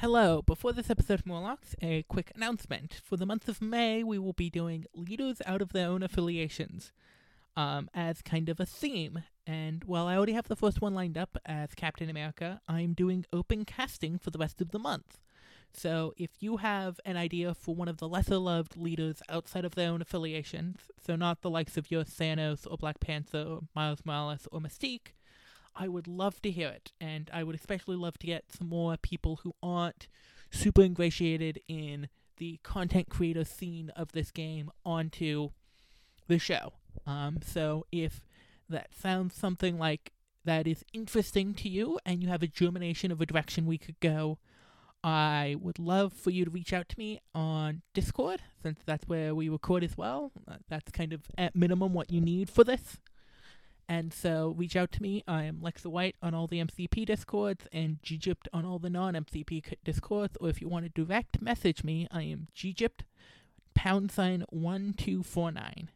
Hello, before this episode of Morlocks, a quick announcement. For the month of May, we will be doing leaders out of their own affiliations um, as kind of a theme. And while I already have the first one lined up as Captain America, I'm doing open casting for the rest of the month. So if you have an idea for one of the lesser loved leaders outside of their own affiliations, so not the likes of your Thanos or Black Panther or Miles Morales or Mystique, I would love to hear it, and I would especially love to get some more people who aren't super ingratiated in the content creator scene of this game onto the show. Um, so if that sounds something like that is interesting to you and you have a germination of a direction we could go, I would love for you to reach out to me on Discord, since that's where we record as well. Uh, That's kind of at minimum what you need for this. And so reach out to me. I am Lexa White on all the MCP discords and Ggypt on all the non-MCP discords. Or if you want to direct message me, I am Ggypt pound sign one two four nine.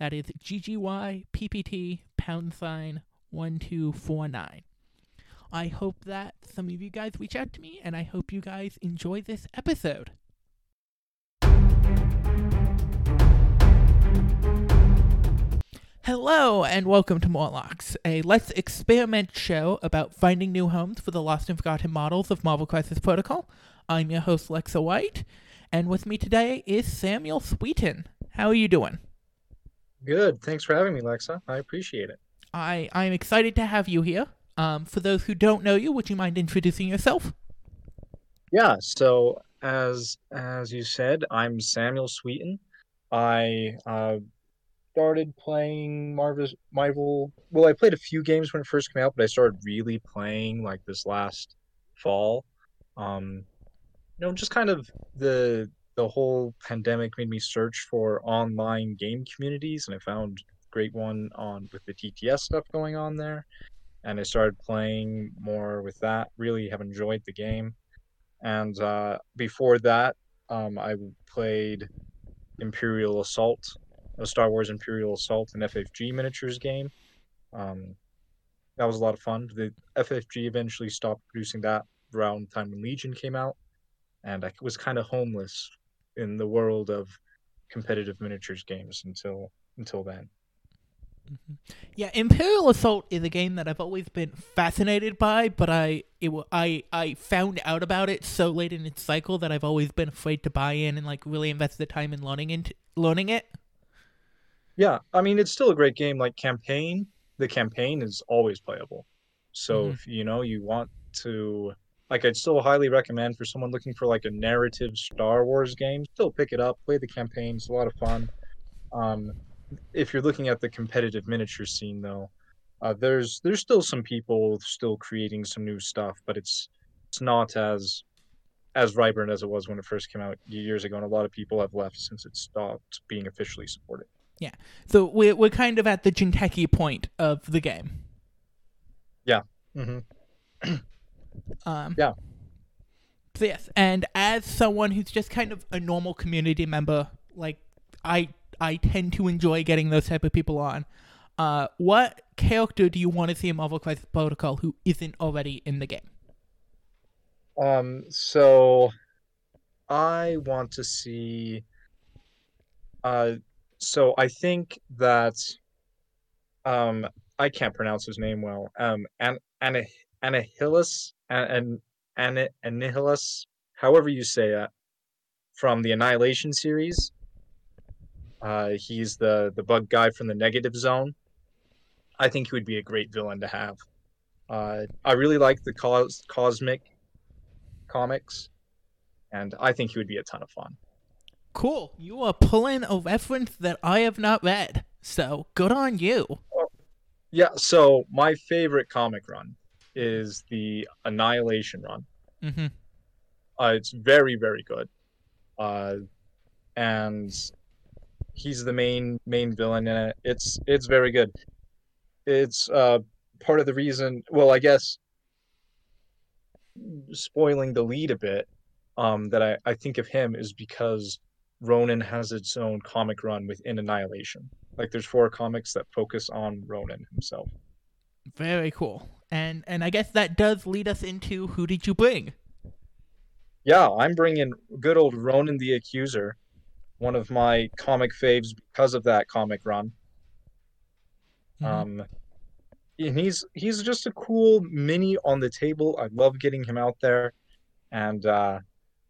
That is GGY PPT pound sign one two four nine. I hope that some of you guys reach out to me, and I hope you guys enjoy this episode. Hello, and welcome to Morlocks, a Let's Experiment show about finding new homes for the lost and forgotten models of Marvel Crisis Protocol. I'm your host, Lexa White, and with me today is Samuel Sweeten. How are you doing? Good. Thanks for having me, Lexa. I appreciate it. I, I'm excited to have you here. Um, for those who don't know you, would you mind introducing yourself? Yeah. So as as you said, I'm Samuel Sweeten. I uh, started playing Marvel. Marvel. Well, I played a few games when it first came out, but I started really playing like this last fall. Um, you know, just kind of the the whole pandemic made me search for online game communities, and I found a great one on with the TTS stuff going on there. and I started playing more with that. Really have enjoyed the game. And uh, before that, um, I played Imperial Assault, a Star Wars Imperial Assault, and FFG miniatures game. Um, that was a lot of fun. The FFG eventually stopped producing that around the time when Legion came out, and I was kind of homeless in the world of competitive miniatures games until until then. Yeah, Imperial Assault is a game that I've always been fascinated by, but I it I I found out about it so late in its cycle that I've always been afraid to buy in and like really invest the time in learning into learning it. Yeah, I mean it's still a great game. Like campaign, the campaign is always playable. So Mhm. if you know you want to, like, I'd still highly recommend for someone looking for like a narrative Star Wars game, still pick it up, play the campaign. It's a lot of fun. Um, if you're looking at the competitive miniature scene, though, uh, there's there's still some people still creating some new stuff, but it's it's not as as vibrant as it was when it first came out years ago, and a lot of people have left since it stopped being officially supported. So we're we're kind of at the Jinteki point of the game. Yeah. Mm hmm Um, Yeah. So yes, and as someone who's just kind of a normal community member, like I I tend to enjoy getting those type of people on. Uh, what character do you want to see in Marvel Crisis Protocol who isn't already in the game? Um, so I want to see uh so I think that um I can't pronounce his name well. Um An Ana Anahilus and and Annihilus, however you say it, from the Annihilation series. Uh he's the the bug guy from the negative zone. I think he would be a great villain to have. Uh I really like the cos cosmic comics, and I think he would be a ton of fun. Cool, you are pulling a reference that I have not read, so good on you. Yeah, so my favorite comic run is the Annihilation run. hmm Uh, it's very, very good, uh, and he's the main main villain in it. It's it's very good. It's uh, part of the reason. Well, I guess spoiling the lead a bit. Um, that I, I think of him is because Ronan has its own comic run within Annihilation. Like there's four comics that focus on Ronan himself. Very cool. And and I guess that does lead us into who did you bring? yeah, I'm bringing good old Ronan the Accuser, one of my comic faves because of that comic run. Mhm. Um, and he's he's just a cool mini on the table. I love getting him out there, and uh,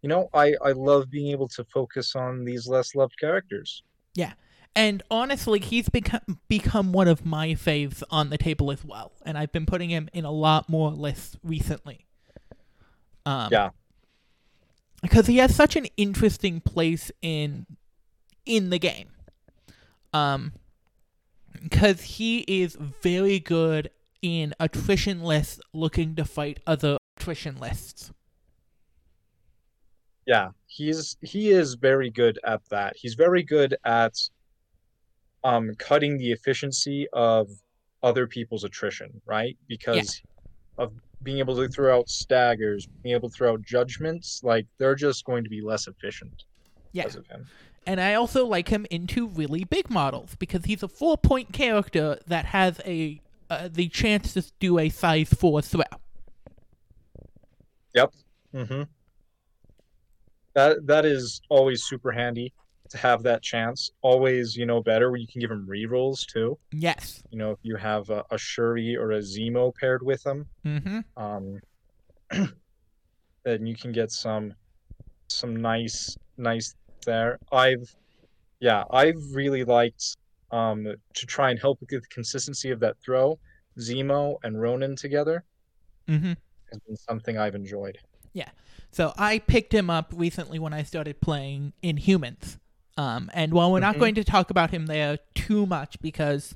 you know, I I love being able to focus on these less loved characters. Yeah. And honestly, he's become become one of my faves on the table as well, and I've been putting him in a lot more lists recently. Um, Yeah. because he has such an interesting place in in the game. Um, because he is very good in attrition lists looking to fight other attrition lists. Yeah, he's he is very good at that. He's very good at um cutting the efficiency of other people's attrition, right? Because of being able to throw out staggers, being able to throw out judgments, like they're just going to be less efficient Yeah. because of him. And I also like him into really big models because he's a four point character that has a uh, the chance to do a size four throw. Yep. Mm-hmm. That that is always super handy to have that chance. Always, you know, better when you can give him rerolls too. Yes. You know, if you have a, a Shuri or a Zemo paired with them, Mm-hmm. um, then you can get some some nice nice there. I've yeah, I've really liked um to try and help with the consistency of that throw. Zemo and Ronan together Mm-hmm. has been something I've enjoyed. So I picked him up recently when I started playing Inhumans. Um, and while we're not Mhm. going to talk about him there too much because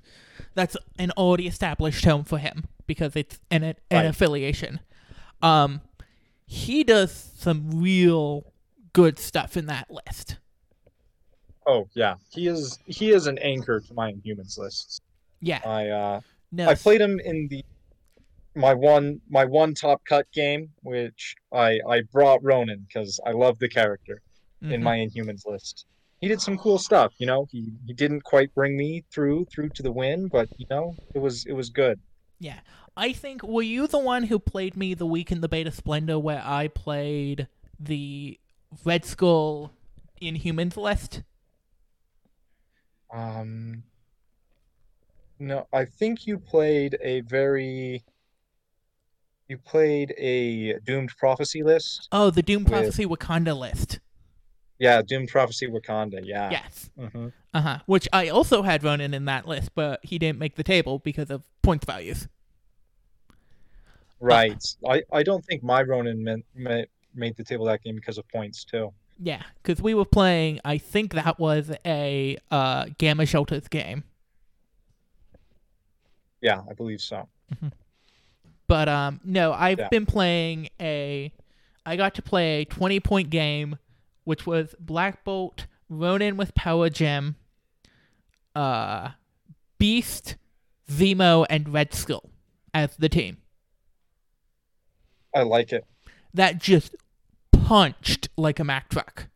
that's an already established home for him because it's an, an Right. affiliation, um, he does some real good stuff in that list. Oh yeah, he is he is an anchor to my Inhumans list. Yeah. I uh No. I played him in the my one my one top cut game, which I I brought Ronan because I love the character in mhm. my Inhumans list. He did some cool stuff, you know. He he didn't quite bring me through through to the win, but you know it was it was good. Yeah. I think were you the one who played me the week in the Beta Splendor where I played the Red Skull Inhumans list? Um, no, I think you played a very you played a Doomed Prophecy list. Oh, the Doom With- Prophecy Wakanda list. Yeah, Doomed Prophecy Wakanda. Yeah. Yes. hmm Uh huh. Which I also had Ronan in that list, but he didn't make the table because of points values. Right. I, I don't think my Ronan meant, ma- made the table that game because of points too. Yeah, because we were playing. I think that was a uh, Gamma Shelters game. Yeah, I believe so. But um, no, I've Yeah. been playing a. I got to play a twenty point game, which was Black Bolt, Ronan with Power Gem, uh, Beast, Zemo, and Red Skull as the team. I like it. That just punched like a Mack truck.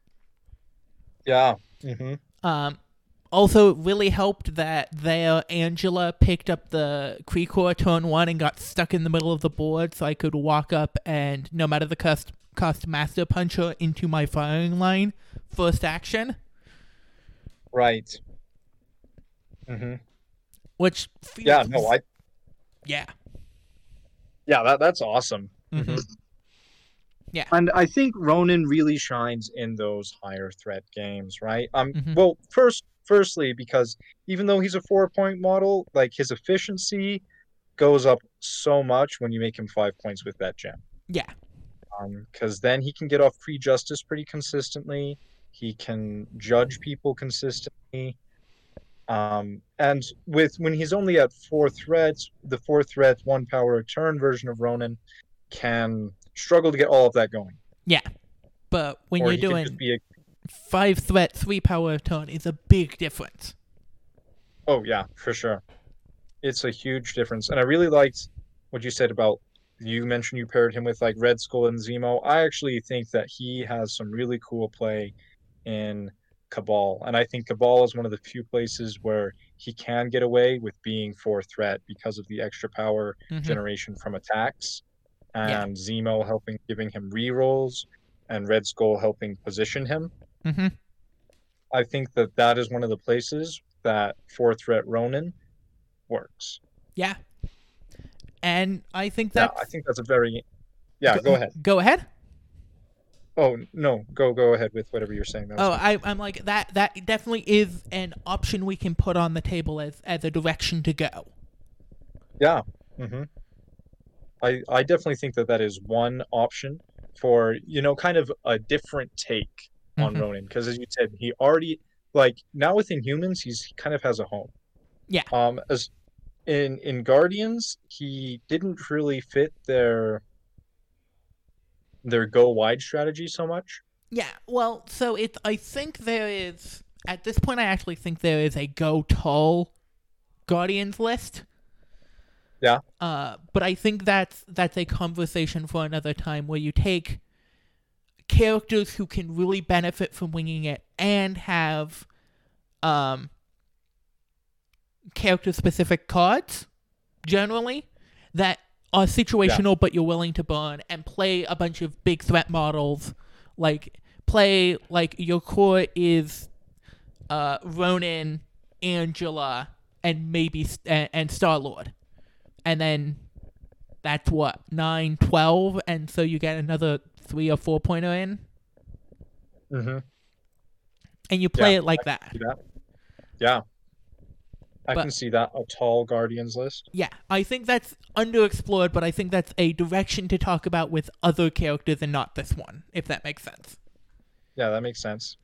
Yeah. hmm Um, also, it really helped that there Angela picked up the Kree turn one and got stuck in the middle of the board, so I could walk up and no matter the cost, cost Master Puncher into my firing line first action, Right. Mm-hmm. which feels, Yeah. No. I. yeah Yeah. That that's awesome. Mhm. Yeah. And I think Ronan really shines in those higher threat games, right? Um. Mhm. Well, first, firstly, because even though he's a four point model, like his efficiency goes up so much when you make him five points with that gem. yeah because then he can get off Kree Justice pretty consistently. He can judge people consistently. Um, and with when he's only at four threats, the four threat one power return version of Ronan can struggle to get all of that going. Yeah, but when or you're doing just be a, five threat three power turn is a big difference oh yeah, for sure. It's a huge difference, and I really liked what you said about you mentioned you paired him with like Red Skull and Zemo. I actually think that he has some really cool play in Cabal, and I think Cabal is one of the few places where he can get away with being four threat because of the extra power Mhm. generation from attacks, Yeah. and Zemo helping giving him rerolls, and Red Skull helping position him. Mm-hmm. I think that that is one of the places that four threat Ronan works. Yeah. And I think that Yeah, I think that's a very yeah. Go ahead. Go ahead. Oh no, go go ahead with whatever you're saying. Oh. I, I'm like that. That definitely is an option we can put on the table as as a direction to go. yeah. Mm-hmm. I I definitely think that that is one option for you know kind of a different take on Mhm. Ronan because as you said he already like now with Inhumans he's he kind of has a home. Yeah. Um as in in Guardians he didn't really fit their their go wide strategy so much. Yeah. Well, so it's. I think there is at this point. I actually think there is a go tall Guardians list. Yeah. Uh, but I think that's that's a conversation for another time where you take characters who can really benefit from winging it and have um character specific cards generally that are situational but you're willing to burn and play a bunch of big threat models like play like your core is uh Ronan, Angela and maybe and, and Star Lord. And then that's what 9 12 and so you get another 3 or 4 pointer in Mm-hmm. and you play Yeah, it like that. That? Yeah. I But- can see that a tall Guardians list. Yeah, I think that's underexplored, but I think that's a direction to talk about with other characters and not this one, if that makes sense. Yeah, that makes sense.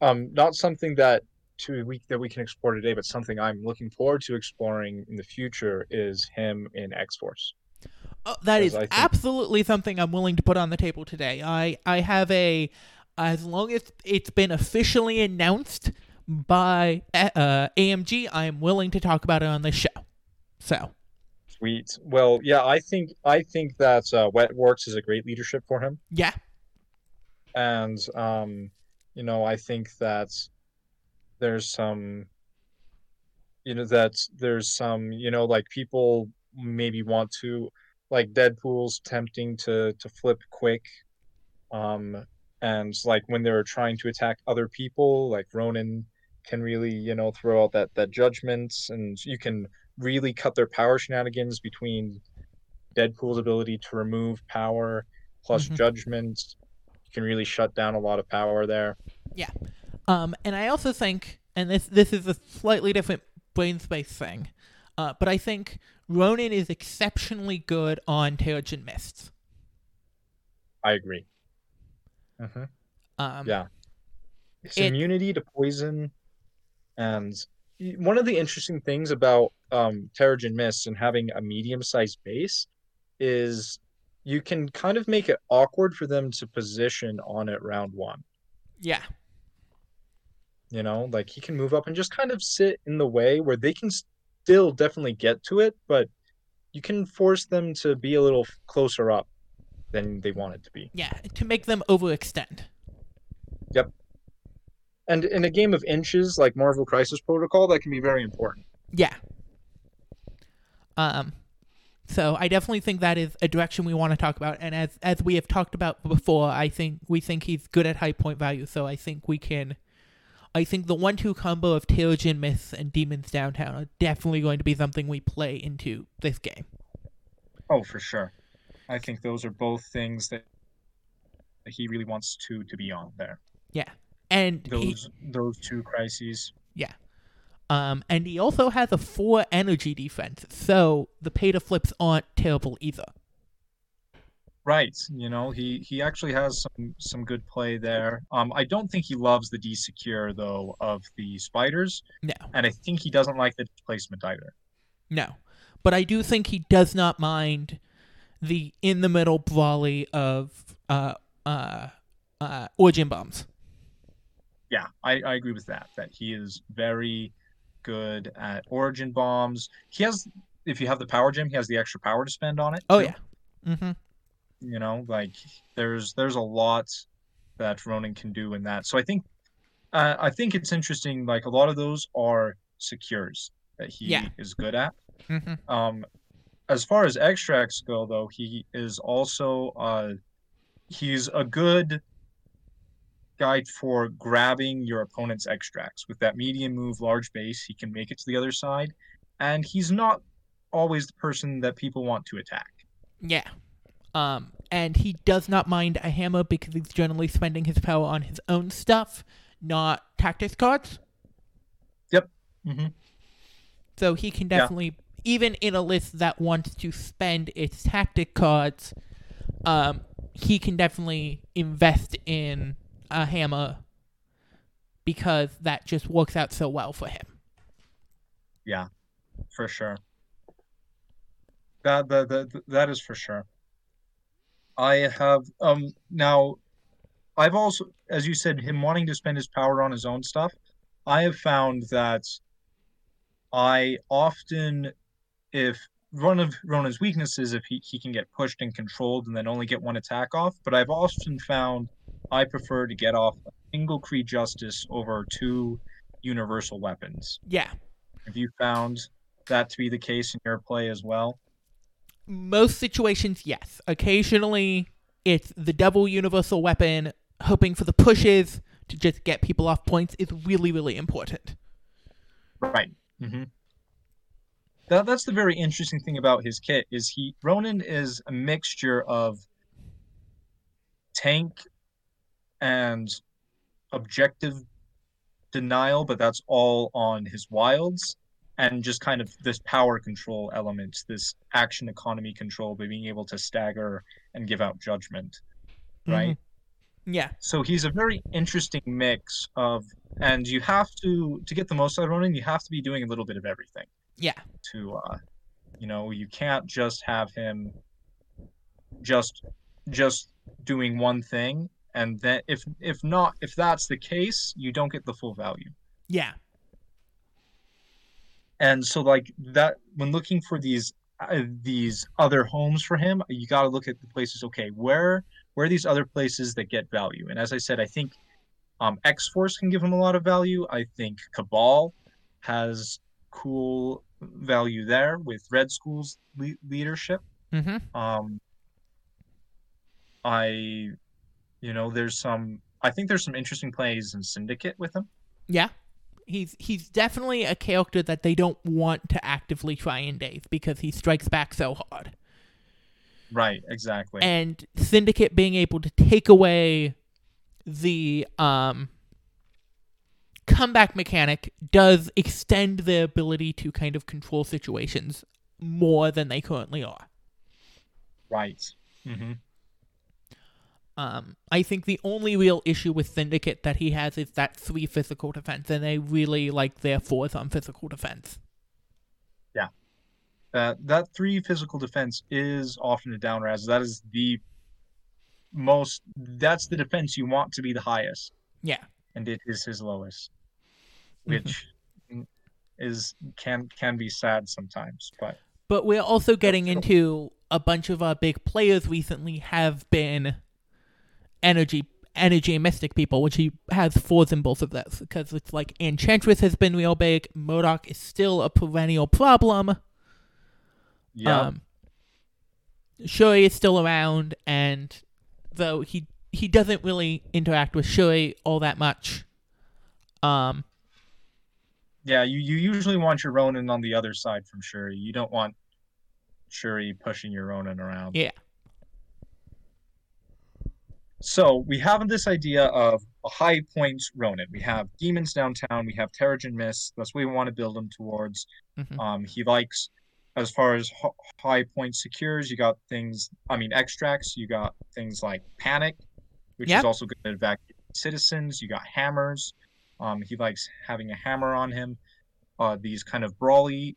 Um, not something that to we that we can explore today, but something I'm looking forward to exploring in the future is him in X Force. Oh, that is think- absolutely something I'm willing to put on the table today. I I have a as long as it's been officially announced by uh, AMG, I am willing to talk about it on this show. So Sweet. Well, yeah, I think I think that uh, Wetworks is a great leadership for him, yeah, and um, you know, I think that there's some, you know, that there's some, you know, like people maybe want to, like Deadpool's tempting to to flip quick, um, and like when they're trying to attack other people, like Ronan can really, you know, throw out that that judgment, and you can really cut their power shenanigans between Deadpool's ability to remove power plus Mhm. judgment. You can really shut down a lot of power there. Yeah. Um, and I also think, and this this is a slightly different brain space thing, uh, but I think Ronan is exceptionally good on Terrigen Mists. I agree. hmm Um, Yeah. His It- immunity to poison, and one of the interesting things about um, Terrigen Mist and having a medium-sized base is you can kind of make it awkward for them to position on it round one. yeah, You know, like he can move up and just kind of sit in the way where they can still definitely get to it, but you can force them to be a little closer up than they want it to be. yeah, to make them overextend. Yep. And in a game of inches like Marvel Crisis Protocol, that can be very important. Yeah. Um, so I definitely think that is a direction we want to talk about, and as as we have talked about before, I think we think he's good at high point value. So I think we can. I think the one-two combo of Terrigen Mists and Demons Downtown are definitely going to be something we play into this game. Oh, for sure. I think those are both things that that he really wants to to be on there. Yeah. And he, Those those two crises. Yeah. Um, and he also has a four energy defense, so the pay to flips aren't terrible either. Right. You know, he he actually has some some good play there. Um, I don't think he loves the D secure though of the spiders, No, and I think he doesn't like the displacement either. no, but I do think he does not mind the in the middle volley of uh uh uh origin bombs. Yeah, I, I agree with that. That he is very good at origin bombs. He has, if you have the power gem, he has the extra power to spend on it. Oh too. yeah. Mm-hmm. You know like there's there's a lot that ronan can do in that so i think uh, i think it's interesting like a lot of those are secures that he Yeah. is good at Mm-hmm. um as far as extracts go though he is also uh he's a good guy for grabbing your opponent's extracts. With that medium move, large base, he can make it to the other side, and he's not always the person that people want to attack. Yeah. Um, and he does not mind a hammer because he's generally spending his power on his own stuff, not tactics cards. Mm-hmm. So he can Yeah. definitely, even in a list that wants to spend its tactic cards, um, he can definitely invest in a hammer because that just works out so well for him. Yeah, for sure. That that that that is for sure. I have um now I've also as you said him wanting to spend his power on his own stuff. I have found that I often if one of Ronan's weaknesses if he, he can get pushed and controlled and then only get one attack off, but I've often found I prefer to get off a single Kree Justice over two universal weapons. Yeah. Have you found that to be the case in your play as well? Most situations, yes. Occasionally, it's the double universal weapon, hoping for the pushes to just get people off points is really, really important. Right. Mm-hmm. That that's the very interesting thing about his kit is he Ronan is a mixture of tank and objective denial, but that's all on his wilds, and just kind of this power control element, this action economy control by being able to stagger and give out judgment. Right. Yeah. So he's a very interesting mix of, and you have to to get the most out of Ronan, you have to be doing a little bit of everything. Yeah. To, uh, you know, you can't just have him just just doing one thing, and then if if not if that's the case, you don't get the full value. Yeah. And so like that when looking for these uh, these other homes for him, you got to look at the places. Okay, where where are these other places that get value? And as I said, I think um, X Force can give him a lot of value. I think Cabal has cool value there with Red Skull's le- leadership. Mm-hmm. Um, I, you know, there's some. I think there's some interesting plays in Syndicate with him. Yeah. He's he's definitely a character that they don't want to actively try and daze because he strikes back so hard. Right. Exactly. And Syndicate being able to take away the um comeback mechanic does extend their ability to kind of control situations more than they currently are. right. Mm-hmm. Um, I think the only real issue with Syndicate that he has is that three physical defense, and they really like their fourth on physical defense. Yeah, that that three physical defense is often a down res. That is the most. That's the defense you want to be the highest, Yeah. and it is his lowest, Mhm. which is can can be sad sometimes. But But we're also getting into a bunch of our big players recently have been energy energy and mystic people, which he has fours in both of this, Because it's like Enchantress has been real big, MODOK is still a perennial problem. yeah, Um, Shuri is still around, and though he he doesn't really interact with Shuri all that much. Um, yeah. You you usually want your Ronan on the other side from Shuri. You don't want Shuri pushing your Ronan around. Yeah. So we have this idea of a high point Ronan. We have demons downtown. We have Terrigen Mist. That's what we want to build him towards. mhm. Um, he likes, as far as h- high point secures, you got things. I mean, extracts. You got things like panic, which Yep. is also good at evacuating citizens. You got hammers. Um, he likes having a hammer on him. Uh, these kind of brawly.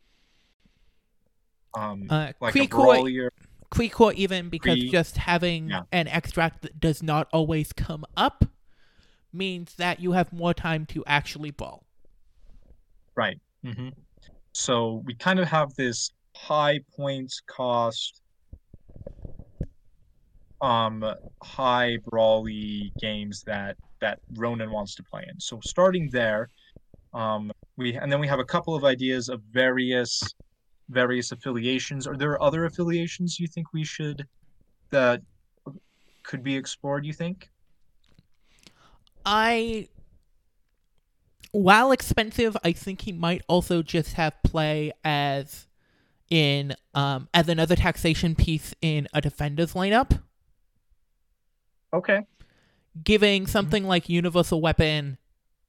Um, uh, like a brawlier. Kree even because just having yeah. an extract that does not always come up means that you have more time to actually brawl. Right. hmm So we kind of have this high points cost, um, high brawly games that that Ronan wants to play in. So starting there, um, we and then we have a couple of ideas of various various affiliations. Are there other affiliations you think we should that could be explored? You think? I while expensive, I think he might also just have play as in um as another taxation piece in a defender's lineup. Okay. Giving something like universal weapon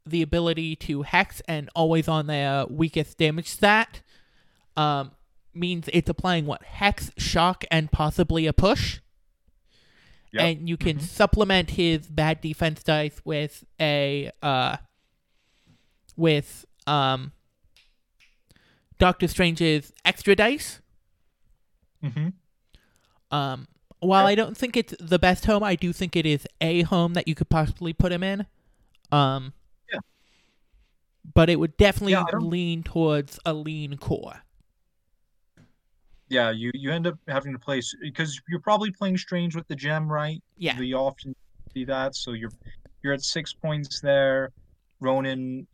the ability to hex and always on their weakest damage stat um means it's applying what hex, shock, and possibly a push. Yep. And you can Mhm. supplement his bad defense dice with a uh with um Doctor Strange's extra dice. Mm-hmm. Um while. I don't think it's the best home, I do think it is a home that you could possibly put him in. Um Yeah. But it would definitely Yeah, lean towards a lean core. Yeah, you you end up having to play because you're probably playing Strange with the gem, right? Yeah. We often see that, so you're you're at six points there. Ronan,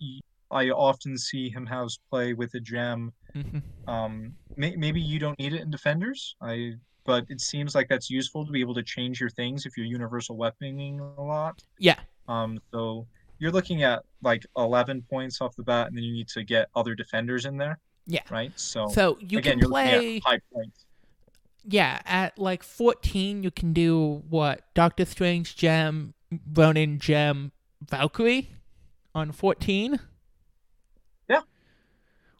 I often see him house play with a gem. Mhm. Um, may, maybe you don't need it in defenders. I but it seems like that's useful to be able to change your things if you're universal weaponing a lot. Yeah. Um, so you're looking at like 11 points off the bat, and then you need to get other defenders in there. Yeah. Right. So, So you again, can you're play high points. Yeah, at like 14, you can do what? Doctor Strange Gem, Ronan Gem, Valkyrie on 14. Yeah.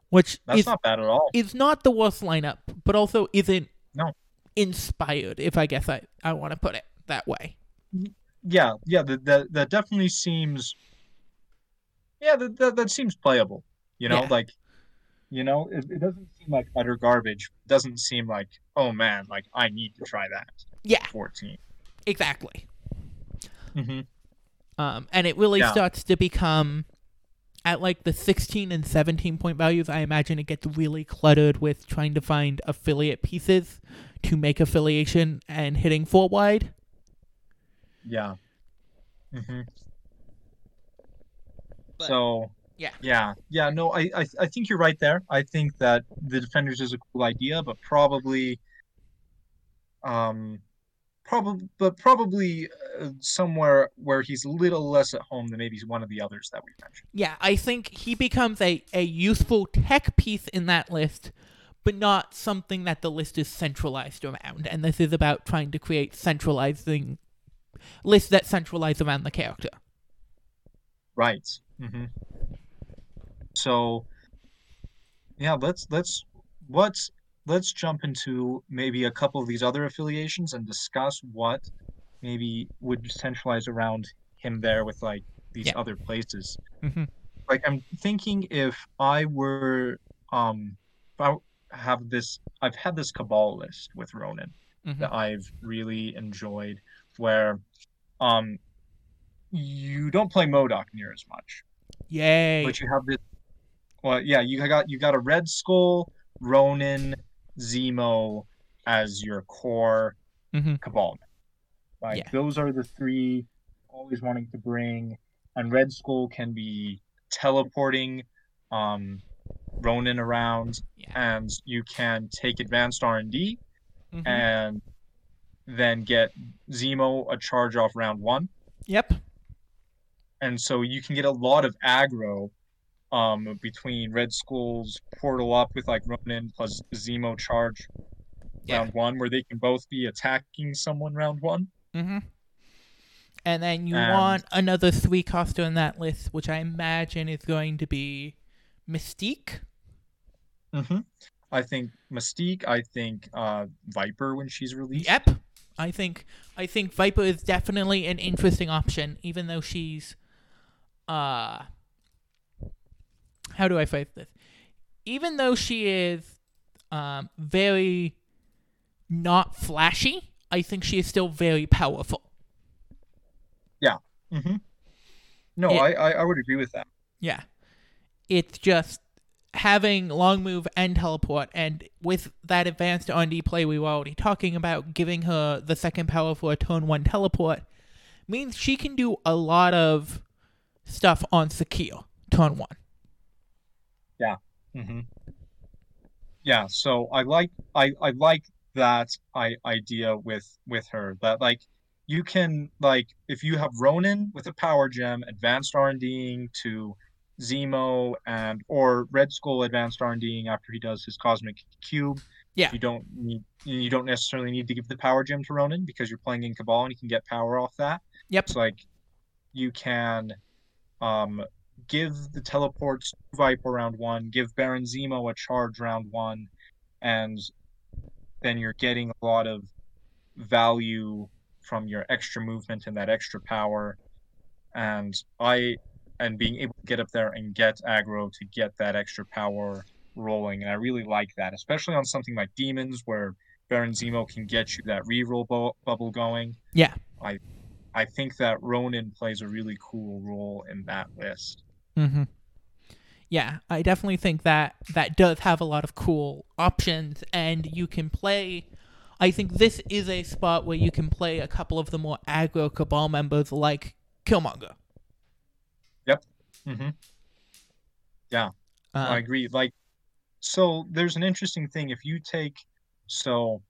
Which That's is, not bad at all. is not the worst lineup, but also isn't No. inspired, if I guess I, I want to put it that way. Mm-hmm. Yeah, yeah, that that, that definitely seems. Yeah, that, that that seems playable. You know, Yeah. like, you know, it, it doesn't seem like utter garbage. It doesn't seem like, oh man, like I need to try that. Yeah, 14. exactly. Mm-hmm. Um, and it really Yeah. starts to become at like the 16 and 17 point values. I imagine it gets really cluttered with trying to find affiliate pieces to make affiliation and hitting four wide. Yeah. Mm-hmm. But- so. Yeah. Yeah. Yeah. No, I, I I think you're right there. I think that the defenders is a cool idea, but probably. Um, probably, but probably uh, somewhere where he's a little less at home than maybe one of the others that we mentioned. Yeah, I think he becomes a, a useful tech piece in that list, but not something that the list is centralized around. And this is about trying to create centralizing lists that centralize around the character. Right. Mm-hmm. So, yeah, let's let's let's let's jump into maybe a couple of these other affiliations and discuss what maybe would centralize around him there with like these Yeah. other places. hmm Like I'm thinking if I were um if I have this I've had this cabal list with Ronan hmm that I've really enjoyed where um you don't play MODOK near as much Yay. but you have this well yeah you got you got a red skull ronan zemo as your core hmm cabal like Yeah. those are the three always wanting to bring and red skull can be teleporting um ronan around Yeah. and you can take advanced r&d Mhm. and then get zemo a charge off round one Yep. and so you can get a lot of aggro um between Red Skull's portal up with like Ronan plus Zemo charge Yeah. round one, where they can both be attacking someone round one. hmm And then you And- want another three coster in that list, which I imagine is going to be Mystique. Mm-hmm. I think Mystique. I think uh Viper when she's released. Yep. I think I think Viper is definitely an interesting option, even though she's uh how do I phrase this? Even though she is um very not flashy, I think she is still very powerful. Yeah. Mm-hmm. No, It- I, I I would agree with that. Yeah. It's just having long move and teleport and with that advanced R&D play we were already talking about giving her the second power for a turn 1 teleport means she can do a lot of stuff on Sakir turn 1. Mm-hmm. Yeah, so I like I I like that I idea with with her that like you can like if you have Ronan with a power gem, advanced R and Ding to Zemo and or Red Skull advanced R and Ding after he does his cosmic cube. Yeah. You don't need you don't necessarily need to give the power gem to Ronan because you're playing in Cabal and you can get power off that. Yep. It's like you can um give the teleports to Viper round one, give Baron Zemo a charge round one, and then you're getting a lot of value from your extra movement and that extra power. And I and being able to get up there and get aggro to get that extra power rolling. And I really like that, especially on something like Demons where Baron Zemo can get you that reroll bu- bubble going. Yeah. I I think that Ronan plays a really cool role in that list. Mm-hmm. Yeah, I definitely think that that does have a lot of cool options, and you can play. I think this is a spot where you can play a couple of the more aggro Cabal members like Killmonger. Yep. Mm-hmm. I Uh, agree. Like, so there's an interesting thing. If you take, so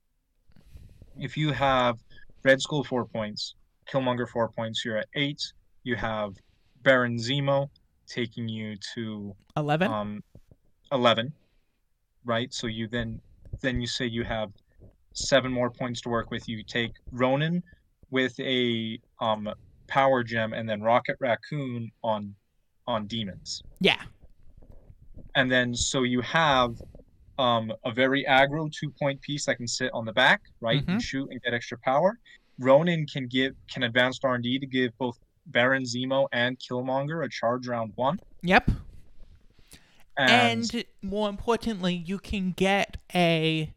if you have Red Skull four points, Killmonger four points, you're at eight. You have Baron Zemo taking you to Eleven. um, eleven, right? So you then then you say you have seven more points to work with. You take Ronan with a um power gem, and then Rocket Raccoon on on demons yeah. and then so you have um, a very aggro two point piece that can sit on the back, right, and shoot and get extra power. Ronin can give can advanced R and D to give both Baron Zemo and Killmonger a charge round one, Yep. and, and more importantly, you can get a.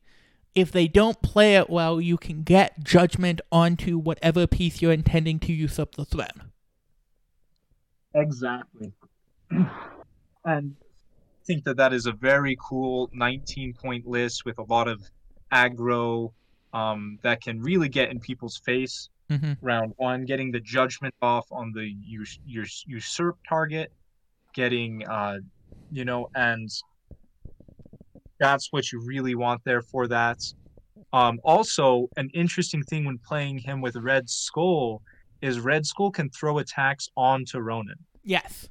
If they don't play it well, you can get judgment onto whatever piece you're intending to usurp the throne. exactly, and I think that that is a very cool 19 point list with a lot of aggro um, that can really get in people's face. Mm-hmm. round one, getting the judgment off on the us- your usurp target, getting uh, you know, and that's what you really want there for that. Um, also, an interesting thing when playing him with Red Skull is Red Skull can throw attacks onto Ronan, Yes.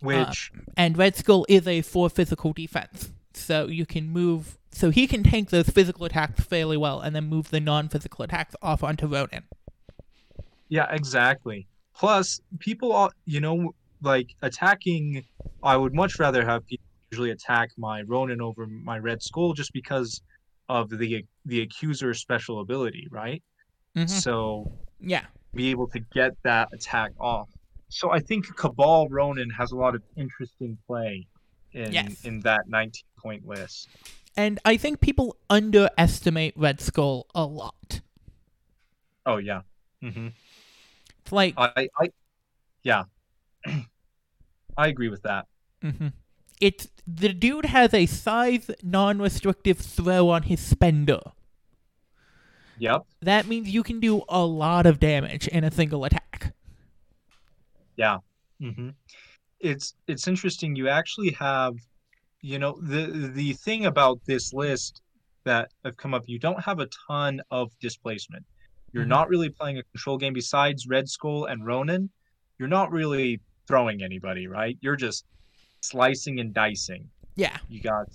which And Red Skull is a four physical defense. So you can move. So he can tank those physical attacks fairly well and then move the non physical attacks off onto Ronan. Yeah, exactly. Plus, people, are, you know, like attacking. I would much rather have people usually attack my Ronan over my Red Skull just because of the the Accuser special ability, right? Mhm. So Yeah. be able to get that attack off. So I think Cabal Ronan has a lot of interesting play in Yes. in that 19 point list. And I think people underestimate Red Skull a lot. Oh yeah. Mm-hmm. It's like, I I yeah. I agree with that. Mm-hmm. it's the dude has a size non restrictive throw on his spender. Yep. That means you can do a lot of damage in a single attack. Yeah. Mm hmm It's it's interesting. You actually have, you know, the the thing about this list that have come up. You don't have a ton of displacement. You're Mhm. not really playing a control game besides Red Skull and Ronan. You're not really throwing anybody, right? You're just slicing and dicing. Yeah. You got,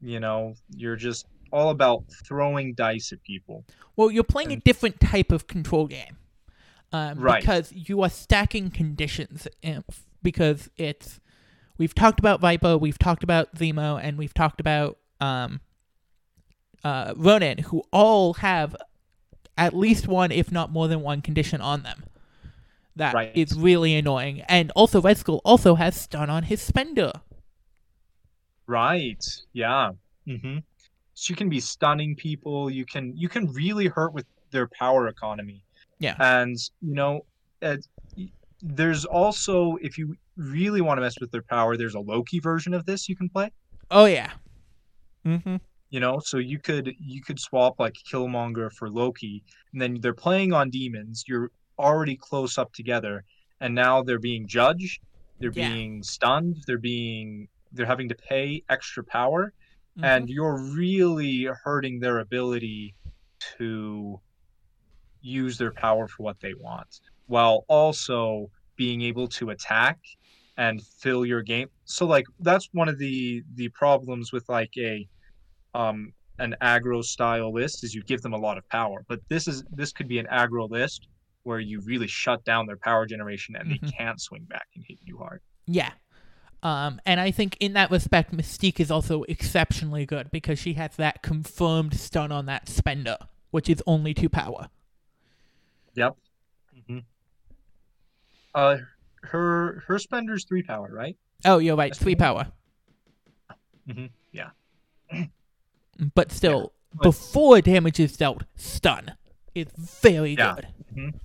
you know, you're just all about throwing dice at people. Well, you're playing a different type of control game. Um, Right. Because you are stacking conditions. um, Because it's. We've talked about Viper, we've talked about Zemo, and we've talked about um, uh, Ronan, who all have at least one, if not more than one, condition on them. That is Right. really annoying. And also, Red Skull also has stun on his spender. Right. Yeah. hmm So you can be stunning people. You can you can really hurt with their power economy. Yeah. And you know, it, there's also if you really want to mess with their power, there's a Loki version of this you can play. Oh, yeah. Mm-hmm. You know, so you could you could swap like Killmonger for Loki, and then they're playing on demons. You're already close up together, and now they're being judged. They're Yeah. being stunned. They're being they're having to pay extra power Mm-hmm. and you're really hurting their ability to use their power for what they want, while also being able to attack and fill your game. So like that's one of the the problems with like a um an aggro style list is you give them a lot of power. But this is this could be an aggro list where you really shut down their power generation and Mhm. they can't swing back and hit you hard. Yeah. Um, and I think in that respect, Mystique is also exceptionally good because she has that confirmed stun on that spender, which is only two power. Yep. Uh, her her spender's three power, right? Oh, you're right, That's three power. Mhm, yeah. But still, but- before damage is dealt, stun is very Yeah. good.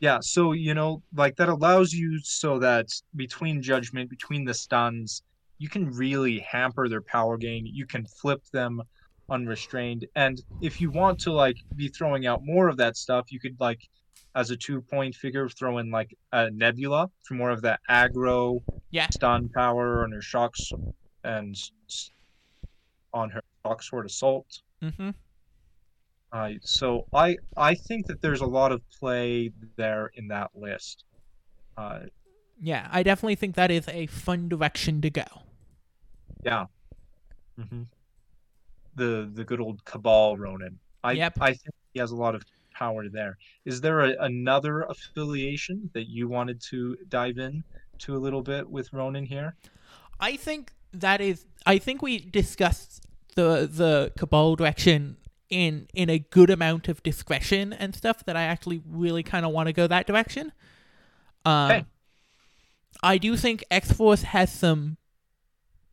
Yeah, so you know, like that allows you so that between judgment, between the stuns, you can really hamper their power gain. You can flip them unrestrained. And if you want to like be throwing out more of that stuff, you could like as a two point figure throw in like a nebula for more of that aggro Yeah. stun power on her shocks and on her shock sword assault. Mm-hmm. Uh, so I I think that there's a lot of play there in that list. Uh, Yeah, I definitely think that is a fun direction to go. hmm The the good old Cabal Ronan. I Yep. I think he has a lot of power there. Is there a, another affiliation that you wanted to dive in to a little bit with Ronan here? I think that is. I think we discussed the the cabal direction in in a good amount of discretion and stuff that I actually really kind of want to go that direction. Um, Okay. I do think X Force has some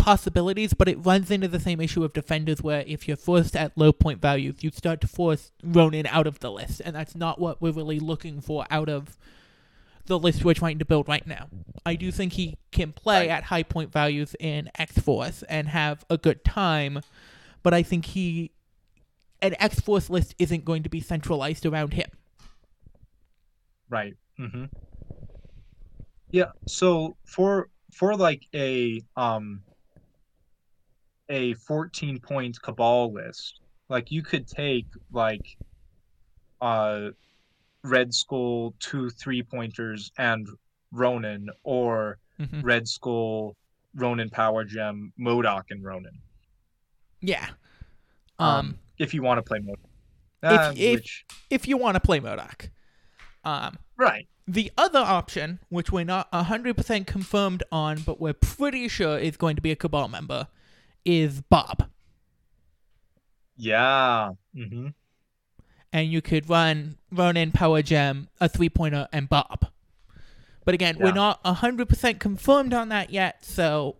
possibilities, but it runs into the same issue of defenders where if you're forced at low point values, you start to force Ronan out of the list, and that's not what we're really looking for out of the list we're trying to build right now. I do think he can play Right. at high point values in X Force and have a good time, but I think he an X Force list isn't going to be centralized around him. Right. Mm-hmm. Yeah. So for for like a um a 14 point cabal list, like you could take like uh Red Skull two three pointers and Ronan or hmm Red Skull Ronan Power Gem MODOK and Ronan. Yeah. Um, Um, if you want to play MODOK. If- Uh, if- which if you want to play MODOK. Um, right. The other option, which we're not 100% confirmed on, but we're pretty sure is going to be a Cabal member, is Bob. Yeah. Mm-hmm. And you could run Ronan, Power Gem, a three pointer, and Bob. But again, we're Yeah. not 100% confirmed on that yet, so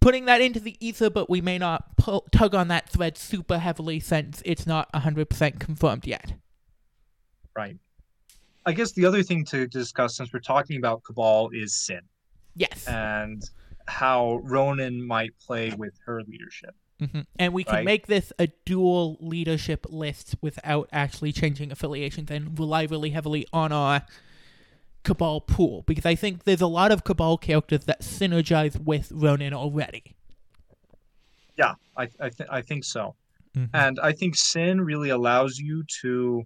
putting that into the ether, but we may not pull, tug on that thread super heavily since it's not 100% confirmed yet. Right. I guess the other thing to discuss since we're talking about Cabal is Sin Yes. and how Ronan might play with her leadership. hmm And we can Right. make this a dual leadership list without actually changing affiliations and rely really heavily on our Cabal pool because I think there's a lot of Cabal characters that synergize with Ronan already. Yeah, I I, th- I think so. Mhm. And I think Sin really allows you to,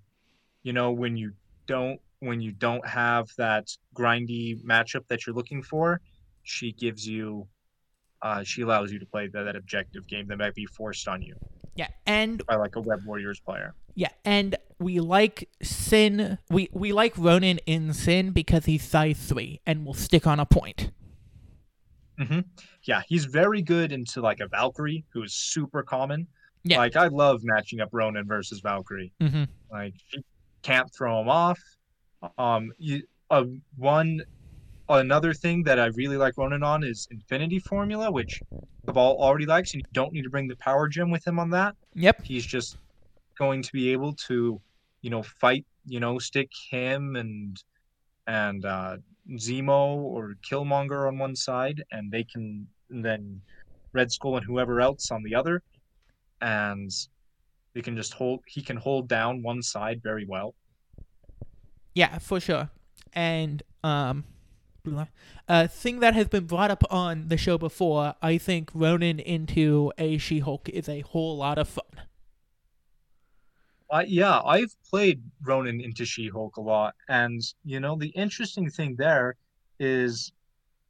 you know, when you don't when you don't have that grindy matchup that you're looking for, she gives you uh, she allows you to play that, that objective game that might be forced on you Yeah, and by like a Web Warriors player. yeah, and we like Sin. We we like Ronan in Sin because he's size three and will stick on a point. Mm-hmm. Yeah, he's very good into like a Valkyrie, who is super common. Yeah. Like I love matching up Ronan versus Valkyrie. Mm-hmm. Like she can't throw him off. Um, you uh, one another thing that I really like Ronan on is Infinity Formula, which Cabal already likes, and you don't need to bring the Power Gem with him on that. Yep. He's just going to be able to, you know, fight, you know, stick him and and uh, Zemo or Killmonger on one side, and they can and then Red Skull and whoever else on the other, and they can just hold. He can hold down one side very well. Yeah, for sure. And um a thing that has been brought up on the show before, I think Ronan into a She-Hulk is a whole lot of fun. I yeah, I've played Ronan into She-Hulk a lot, and you know the interesting thing there is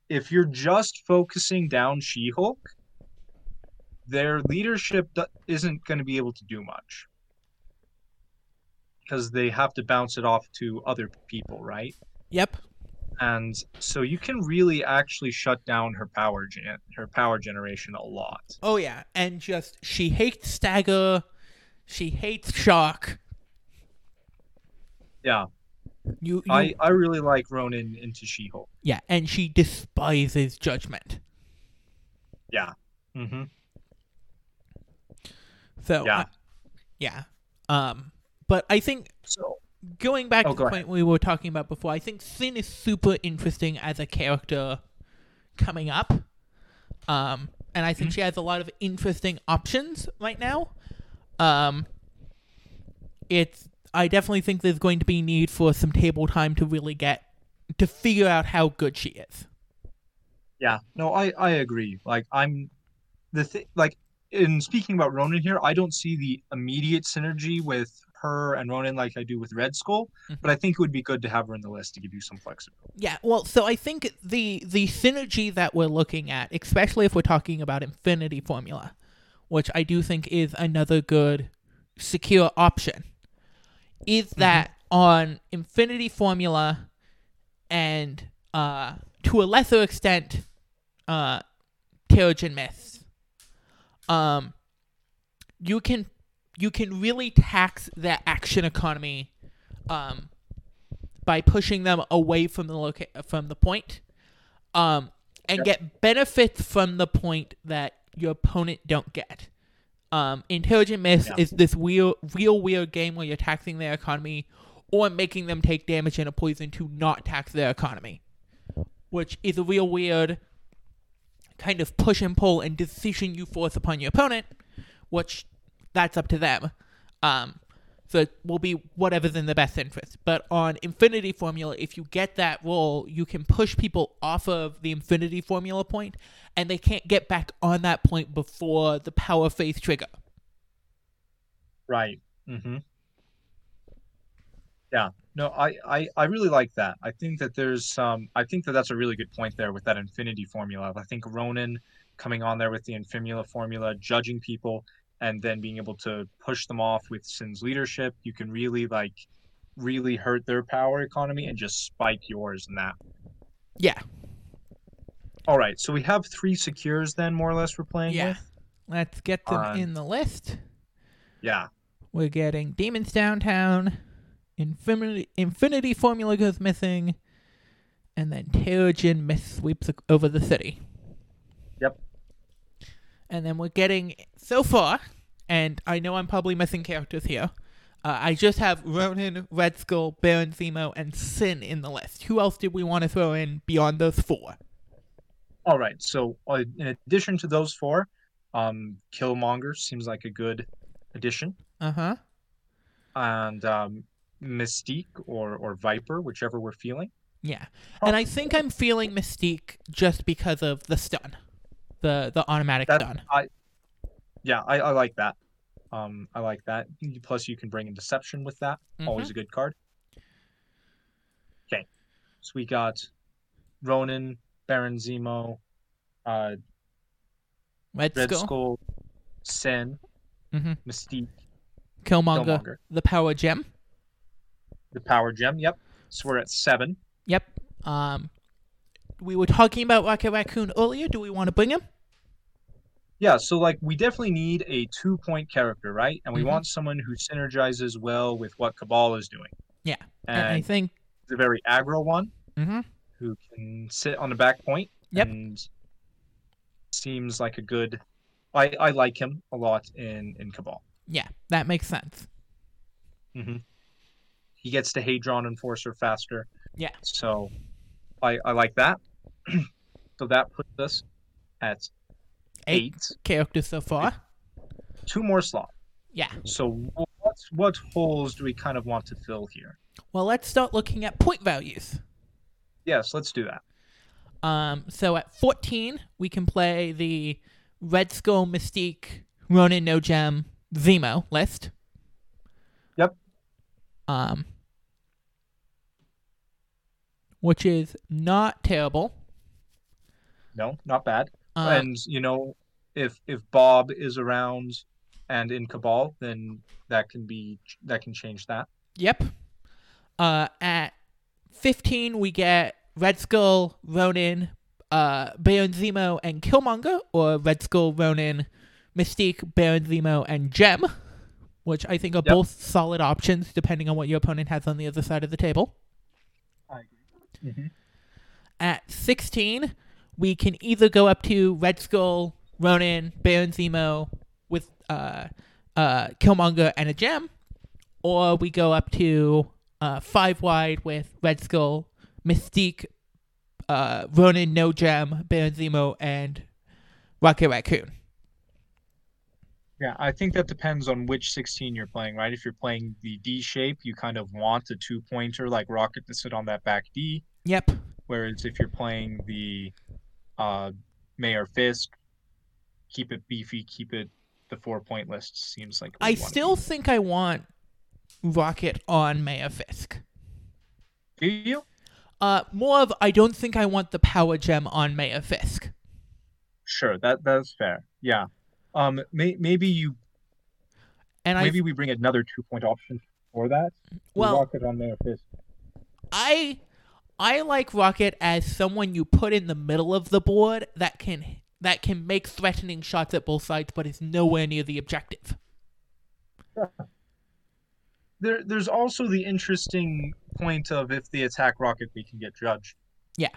if you're just focusing down She-Hulk, their leadership isn't going to be able to do much because they have to bounce it off to other people, right? Yep. And so you can really actually shut down her power gen- her power generation a lot. Oh yeah, and just she hates Stagger, she hates Shock. Yeah, You, you I I really like Ronan into She-Hulk. yeah, and she despises Judgment. Yeah. Mm-hmm. So Yeah. uh, yeah. Um, but I think So going back Oh, to the point we were talking about before, I think Sin is super interesting as a character coming up. Um, and I think Mm-hmm. she has a lot of interesting options right now. Um, it's I definitely think there's going to be need for some table time to really get to figure out how good she is. Yeah, no, I I agree. Like I'm the thing like in speaking about Ronan here, I don't see the immediate synergy with her and Ronan like I do with Red Skull, Mhm. but I think it would be good to have her in the list to give you some flexibility. Yeah, well, so I think the the synergy that we're looking at, especially if we're talking about Infinity Formula, which I do think is another good secure option, is that on Infinity Formula and uh, to a lesser extent, uh, Terrigen Mist, um, you can you can really tax that action economy um, by pushing them away from the loca- from the point, um, and Yep. get benefits from the point that your opponent don't get. Um, Intelligent Miss Yeah. is this real, real weird game where you're taxing their economy or making them take damage and a poison to not tax their economy, which is a real weird kind of push and pull and decision you force upon your opponent, which that's up to them. Um, so it will be whatever's in the best interest. But on Infinity Formula, if you get that role, you can push people off of the Infinity Formula point, and they can't get back on that point before the power phase trigger. Right. Mm-hmm. Yeah. No, I, I I really like that. I think that there's um I think that that's a really good point there with that Infinity formula. I think Ronan coming on there with the Infimula formula, judging people, and then being able to push them off with Sin's leadership, you can really like really hurt their power economy and just spike yours in that. Yeah, All right, so we have three secures then, more or less, we're playing Yeah. with. let's get them On- in the list. Yeah. We're getting Demons Downtown, Infinity, Infinity Formula goes missing, and then Terrigen Mist sweeps over the city. Yep. And then we're getting, so far, and I know I'm probably missing characters here, uh, I just have Ronan, Red Skull, Baron Zemo, and Sin in the list. Who else did we want to throw in beyond those four? All right. So, uh, in addition to those four, um, Killmonger seems like a good addition, Uh huh. and um, Mystique or or Viper, whichever we're feeling. Yeah. And I think I'm feeling Mystique just because of the stun, the the automatic That- stun. Yeah, I, I like that. Um, I like that. Plus, you can bring in Deception with that. Always a good card. Okay, so we got Ronan, Baron Zemo, uh, Red, Red Skull, Skull, Sin, Mhm. Mystique, Killmonger, Killmonger, the Power Gem. the Power Gem. Yep. So we're at seven. Yep. Um, we were talking about Rocket Raccoon earlier. Do we want to bring him? Yeah, so like we definitely need a two point character, right? And we Mhm. want someone who synergizes well with what Cabal is doing. Yeah, And, I think. the very aggro one hmm who can sit on the back point Yep. and seems like a good I, I like him a lot in, in Cabal. Yeah, that makes sense. Mm-hmm. He gets to Hadron Enforcer faster. Yeah. So I I like that. so that puts us at Eight, eight. characters so far. Two more slots. Yeah. So what what holes do we kind of want to fill here? Well, let's start looking at point values. Yes, let's do that. Um, so at 14, we can play the Red Skull, Mystique, Ronan, No Gem, Zemo list. Yep. Um, which is not terrible. No, not bad. Um, and you know, if if Bob is around and in Cabal, then that can be that can change that. Yep. Uh, at 15, we get Red Skull, Ronan, uh, Baron Zemo, and Killmonger, or Red Skull, Ronan, Mystique, Baron Zemo, and Gem, which I think are Yep. both solid options depending on what your opponent has on the other side of the table. I agree. Mm-hmm. At 16, we can either go up to Red Skull, Ronan, Baron Zemo with uh, uh, Killmonger and a gem, or we go up to uh, five wide with Red Skull, Mystique, uh, Ronan, no gem, Baron Zemo, and Rocket Raccoon. Yeah, I think that depends on which 16 you're playing, right? If you're playing the D shape, you kind of want a two pointer like Rocket to sit on that back D. Yep. Whereas if you're playing the uh, Mayor Fisk, keep it beefy, keep it the four point list seems like. I still think I want Rocket on Mayor Fisk. do you? Uh, more of I don't think I want the power gem on Mayor Fisk. Sure, that that's fair. Yeah. Um, may, maybe you And I maybe we bring another two point option for that. well Rocket on Mayor Fisk. I I like Rocket as someone you put in the middle of the board that can that can make threatening shots at both sides, but is nowhere near the objective. There, there's also the interesting point of if they attack Rocket, we can get judged. Yeah.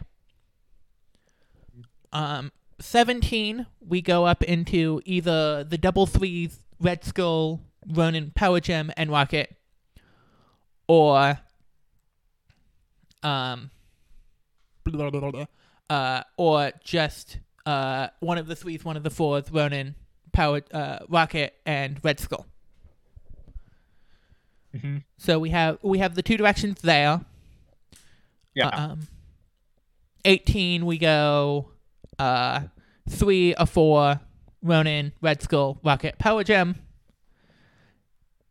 Um, seventeen, we go up into either the double threes, Red Skull, Ronan, Power Gem, and Rocket, or um, blah, blah, blah, uh, or just uh one of the threes, one of the fours, Ronan, Power, uh, Rocket, and Red Skull. Mm-hmm. So we have we have the two directions there. Yeah. Um, 18, we go uh, 3 or 4, Ronan, Red Skull, Rocket, Power Gem.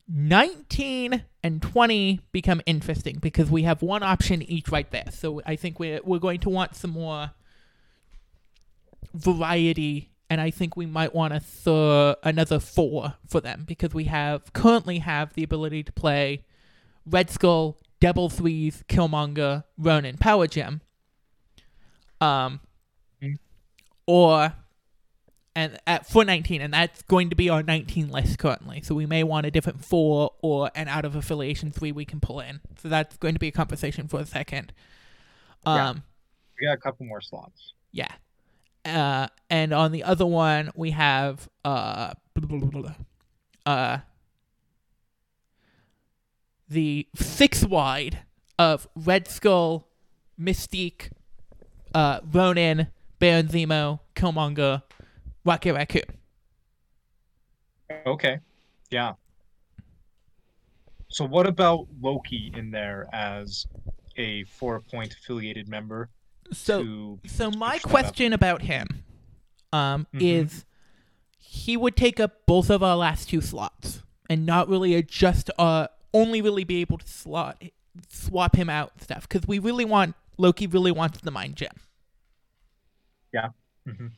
19 and 20 become interesting because we have one option each right there. So I think we're, we're going to want some more variety, and I think we might want to throw another 4 for them because we have currently have the ability to play Red Skull, Double Threes, Killmonger, Ronan, Power Gem. Um, Mhm. or and at for 19, and that's going to be our 19 list currently. So we may want a different four or an out of affiliation three we can pull in. So that's going to be a conversation for a second. Yeah. Um, We got a couple more slots. yeah. Uh, and on the other one, we have uh, blah, blah, blah, uh, the six wide of Red Skull, Mystique, uh, Ronan, Baron Zemo, Killmonger, Rocket Raccoon. Okay. Yeah. So what about Loki in there as a four point affiliated member So, so my switch that up? question about him, um, Mhm. is he would take up both of our last two slots and not really adjust, uh, only really be able to slot swap him out and stuff because we really want Loki really wants the mind gem. Yeah. Mhm.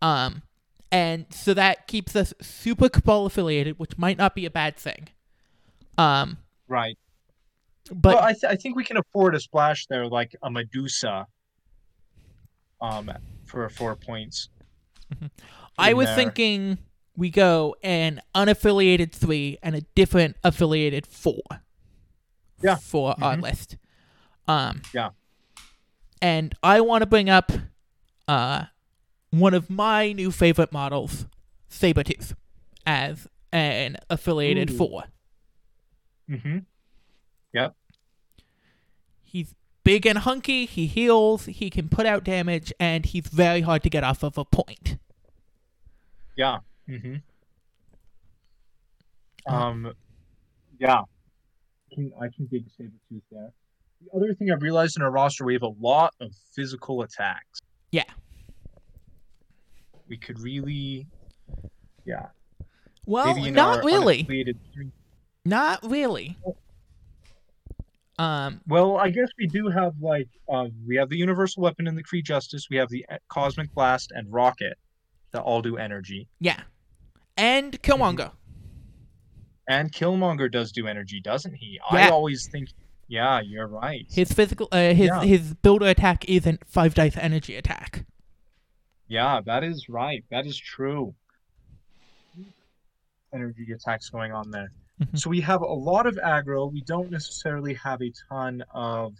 Um, and so that keeps us super cabal affiliated, which might not be a bad thing. Um, Right. but well, I, th- I think we can afford a splash there, like a Medusa. Um, for four points. I was there. thinking we go an unaffiliated three and a different affiliated four. Yeah. For our Mhm. list. Um. Yeah. And I want to bring up, uh, one of my new favorite models, Sabretooth, as an affiliated Ooh. four. Mm-hmm. Yep. He's big and hunky. He heals. He can put out damage, and he's very hard to get off of a point. Yeah. Mm-hmm. Um, yeah. I can I can dig Sabretooth there. The other thing I've realized in our roster, we have a lot of physical attacks. Yeah. We could really, yeah. Well, not really. unaffiliated Not really. Um, Well, I guess we do have like um, we have the universal weapon in the Kree Justice. We have the uh, cosmic blast and rocket that all do energy. yeah, and Killmonger. And Killmonger does do energy, doesn't he? Yeah. I always think. Yeah, you're right. His physical, uh, his Yeah. his builder attack isn't five dice energy attack. Yeah, that is right. That is true. Energy attacks going on there. Mhm. So we have a lot of aggro. We don't necessarily have a ton of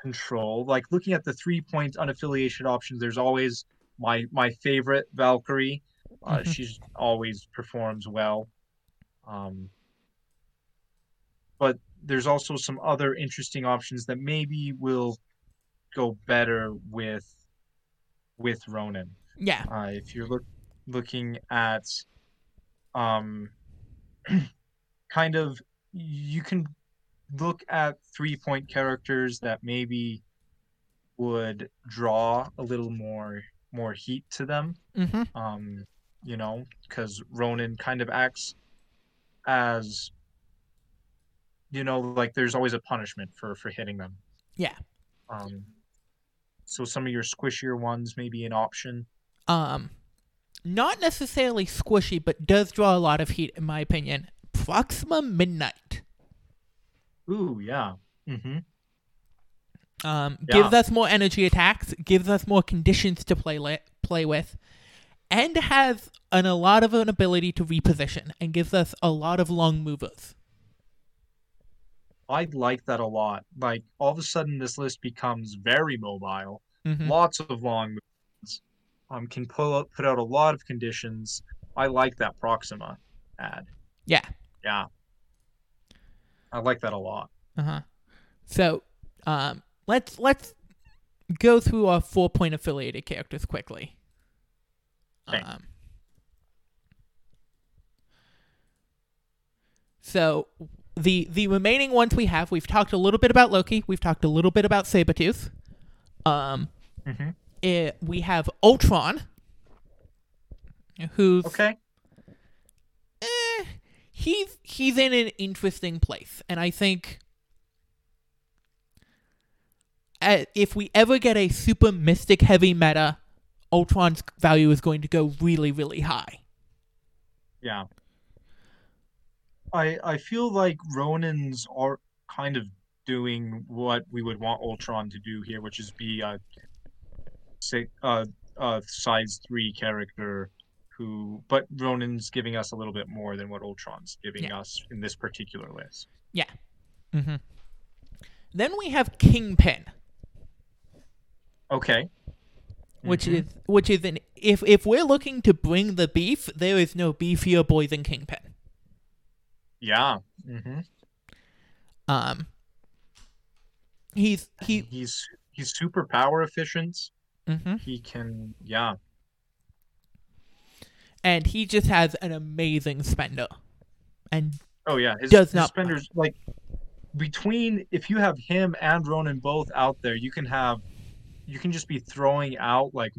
control. Like looking at the three point unaffiliated options, there's always my my favorite Valkyrie. Uh, Mhm. She's always performs well. Um, but there's also some other interesting options that maybe will go better with with Ronan. Yeah, Uh, if you're look, looking at um, kind of you can look at three point characters that maybe would draw a little more more heat to them mm-hmm. um you know because ronan kind of acts as you know like there's always a punishment for for hitting them Yeah. um so some of your squishier ones may be an option um, not necessarily squishy, but does draw a lot of heat, in my opinion. Proxima Midnight. ooh yeah mm-hmm Um, Yeah. gives us more energy attacks, gives us more conditions to play li- play with, and has an, a lot of an ability to reposition, and gives us a lot of long movers. I like that a lot like all of a sudden this list becomes very mobile Mhm. lots of long movements um can pull out, put out a lot of conditions i like that proxima ad Yeah. yeah i like that a lot Uh huh. So, um, let's let's go through our four point affiliated characters quickly. Okay. Um, so the the remaining ones we have, we've talked a little bit about Loki. We've talked a little bit about Sabretooth. Um, mm-hmm. it, we have Ultron, who's okay eh, he's he's in an interesting place, and I think uh, if we ever get a super mystic heavy meta, Ultron's value is going to go really really high. Yeah. I I feel like Ronan's are kind of doing what we would want Ultron to do here, which is be a say uh a size three character who but Ronan's giving us a little bit more than what Ultron's giving Yeah. us in this particular list. Mm-hmm. Then we have Kingpin, Okay. which Mhm. is which is an if if we're looking to bring the beef, there is no beefier boy than Kingpin. Yeah. Mm-hmm. Um, he's he. He's he's super power efficient. Mm-hmm. He can yeah. and he just has an amazing spender. And Oh yeah, his, Does his not- spenders like between if you have him and Ronan both out there, you can have you can just be throwing out like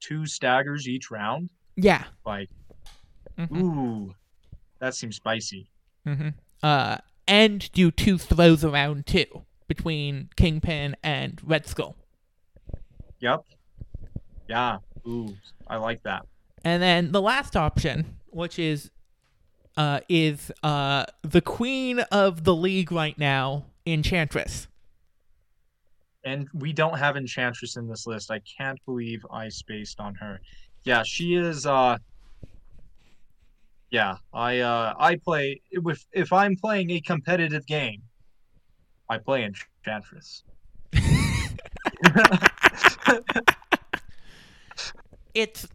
two staggers each round. yeah, Like Mhm. ooh, that seems spicy. Hmm uh, and do two throws around too between Kingpin and Red Skull. Yep. Yeah. Ooh, I like that. And then the last option, which is uh, is uh, the queen of the league right now, Enchantress. And we don't have Enchantress in this list. I can't believe I spaced on her. Yeah, she is uh Yeah, I uh I play if if I'm playing a competitive game, I play Enchantress. It's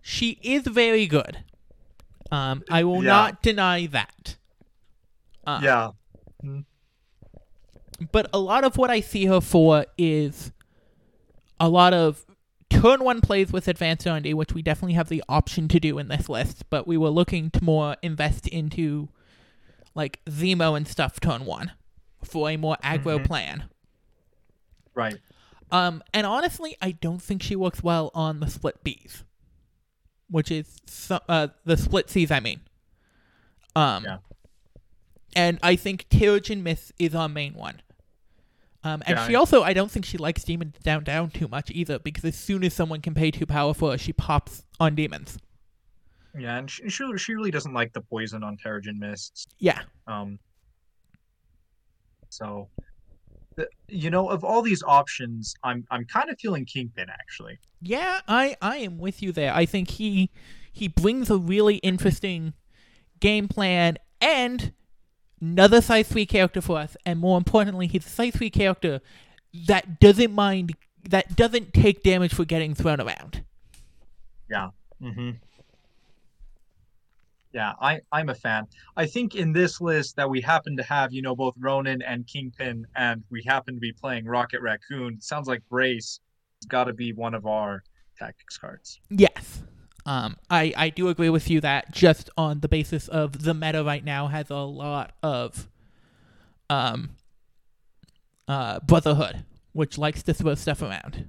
she is very good. Um, I will Yeah. not deny that. Uh, yeah. but a lot of what I see her for is a lot of turn one plays with advanced R&D, which we definitely have the option to do in this list, but we were looking to more invest into like Zemo and stuff turn one for a more aggro Mhm. plan. Right. Um, and honestly, I don't think she works well on the split Bs, which is so, uh, the split Cs. I mean, um, Yeah. and I think Terrigen Mist is our main one. Um, and Yeah, she also, I don't think she likes demons down down too much either, because as soon as someone can pay too powerful, she pops on demons. Yeah, and she she, she really doesn't like the poison on Terrigen Mists. Yeah, Um, so, the, you know, of all these options, I'm I'm kind of feeling Kingpin actually. yeah, I I am with you there. I think he he brings a really interesting game plan and another size three character for us, and more importantly, he's a size three character that doesn't mind that doesn't take damage for getting thrown around. Yeah. Mm-hmm. Yeah, I I'm a fan. I think in this list that we happen to have, you know, both Ronan and Kingpin, and we happen to be playing Rocket Raccoon. Sounds like Brace has got to be one of our tactics cards. Yes. Um, I, I do agree with you that just on the basis of the meta right now has a lot of um uh brotherhood, which likes to throw stuff around.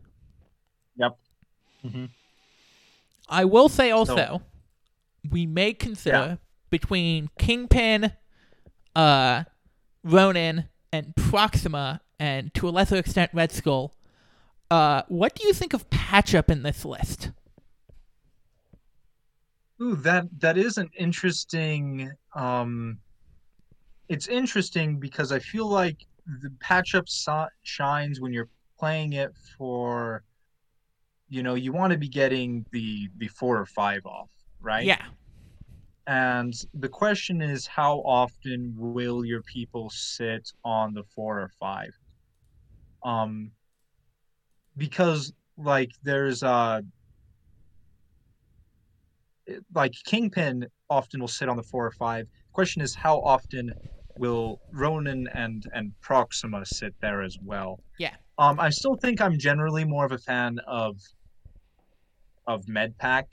Mm-hmm. I will say also we may consider Yeah. between Kingpin, uh Ronan, and Proxima, and to a lesser extent Red Skull, uh what do you think of patch up in this list? Ooh, that that is an interesting. Um, it's interesting because I feel like the patch up so- shines when you're playing it for. You know, you want to be getting the the four or five off, right? Yeah. And the question is, how often will your people sit on the four or five? Um, because like there's uh like Kingpin often will sit on the four or five. Question is, how often will Ronan and and Proxima sit there as well? Yeah. Um, I still think I'm generally more of a fan of of Medpack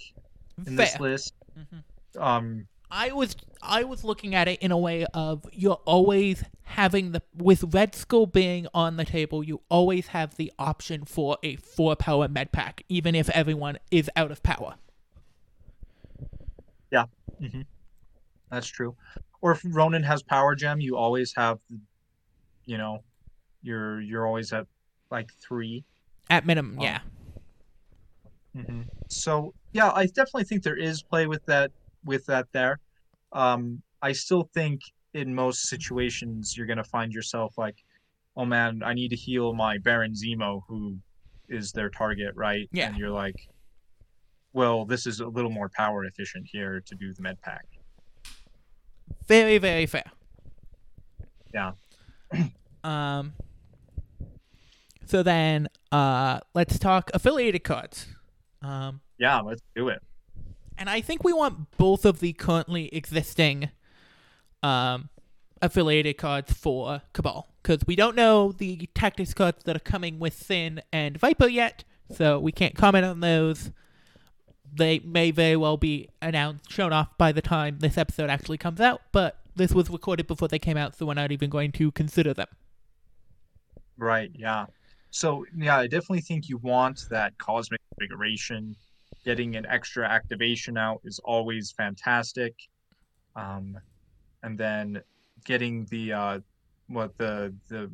in this Fair. list. Mhm. Um, I was I was looking at it in a way of you're always having the with Red Skull being on the table, you always have the option for a four power med pack, even if everyone is out of power. That's true. Or if Ronan has power gem, you always have, you know, you're you're always at like three. At minimum, Oh. yeah. hmm So yeah, I definitely think there is play with that with that there. Um, I still think in most situations you're gonna find yourself like, oh man, I need to heal my Baron Zemo who is their target, right? Yeah. And you're like, well, this is a little more power efficient here to do the med pack. Very, very fair. Yeah. um so then uh let's talk affiliated cards. Um Yeah, let's do it. And I think we want both of the currently existing um, affiliated cards for Cabal. Because we don't know the tactics cards that are coming with Sin and Viper yet, so we can't comment on those. They may very well be announced, shown off by the time this episode actually comes out, but this was recorded before they came out, so we're not even going to consider them. Right, yeah. So, yeah, I definitely think you want that cosmic configuration. Getting an extra activation out is always fantastic. Um, and then getting the uh, what the the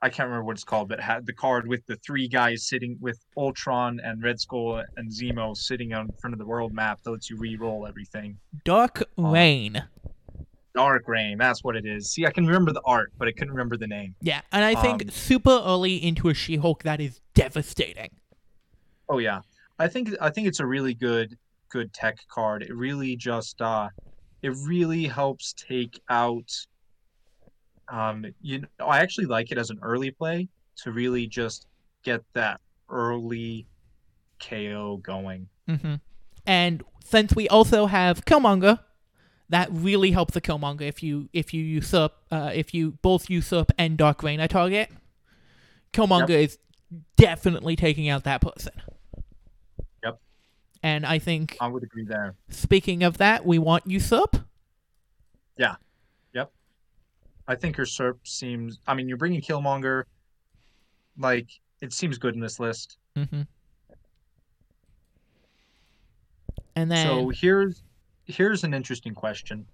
I can't remember what it's called, but had the card with the three guys sitting with Ultron and Red Skull and Zemo sitting on front of the world map that lets you re-roll everything. Dark. Reign. Dark Reign, that's what it is. See, I can remember the art, but I couldn't remember the name. Yeah, and I think Um, super early into a She Hulk, that is devastating. Oh yeah, I think I think it's a really good good tech card. It really just uh, it really helps take out. Um, you know, I actually like it as an early play to really just get that early KO going. hmm And since we also have Killmonger, that really helps the Killmonger if you if you usurp uh, if you both usurp and Dark Reign a target. Killmonger is definitely taking out that person. Yep. And I think I would agree there. speaking of that, we want usurp. I think your Serp seems. I mean, you're bringing Killmonger. Like it seems good in this list. Mm-hmm. And then So here's here's an interesting question.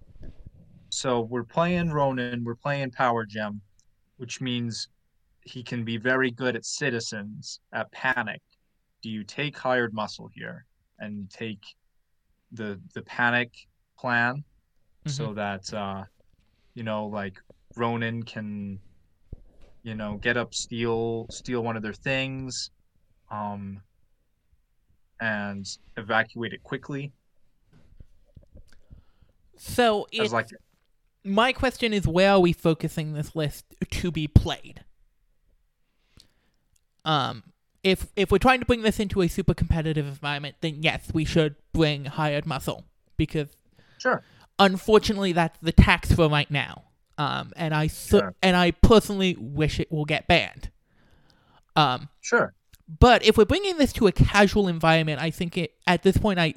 so we're playing Ronan, we're playing Power Gem, which means he can be very good at citizens, at panic. Do you take hired muscle here and take the the panic plan so that uh you know like Ronan can you know get up steal steal one of their things um and evacuate it quickly So like my question is where are we focusing this list to be played? Um if if we're trying to bring this into a super competitive environment, then yes, we should bring hired muscle because sure unfortunately that's the tax for right now. Um and I so, Sure. and I personally wish it will get banned. Um sure but if we're bringing this to a casual environment, I think it at this point I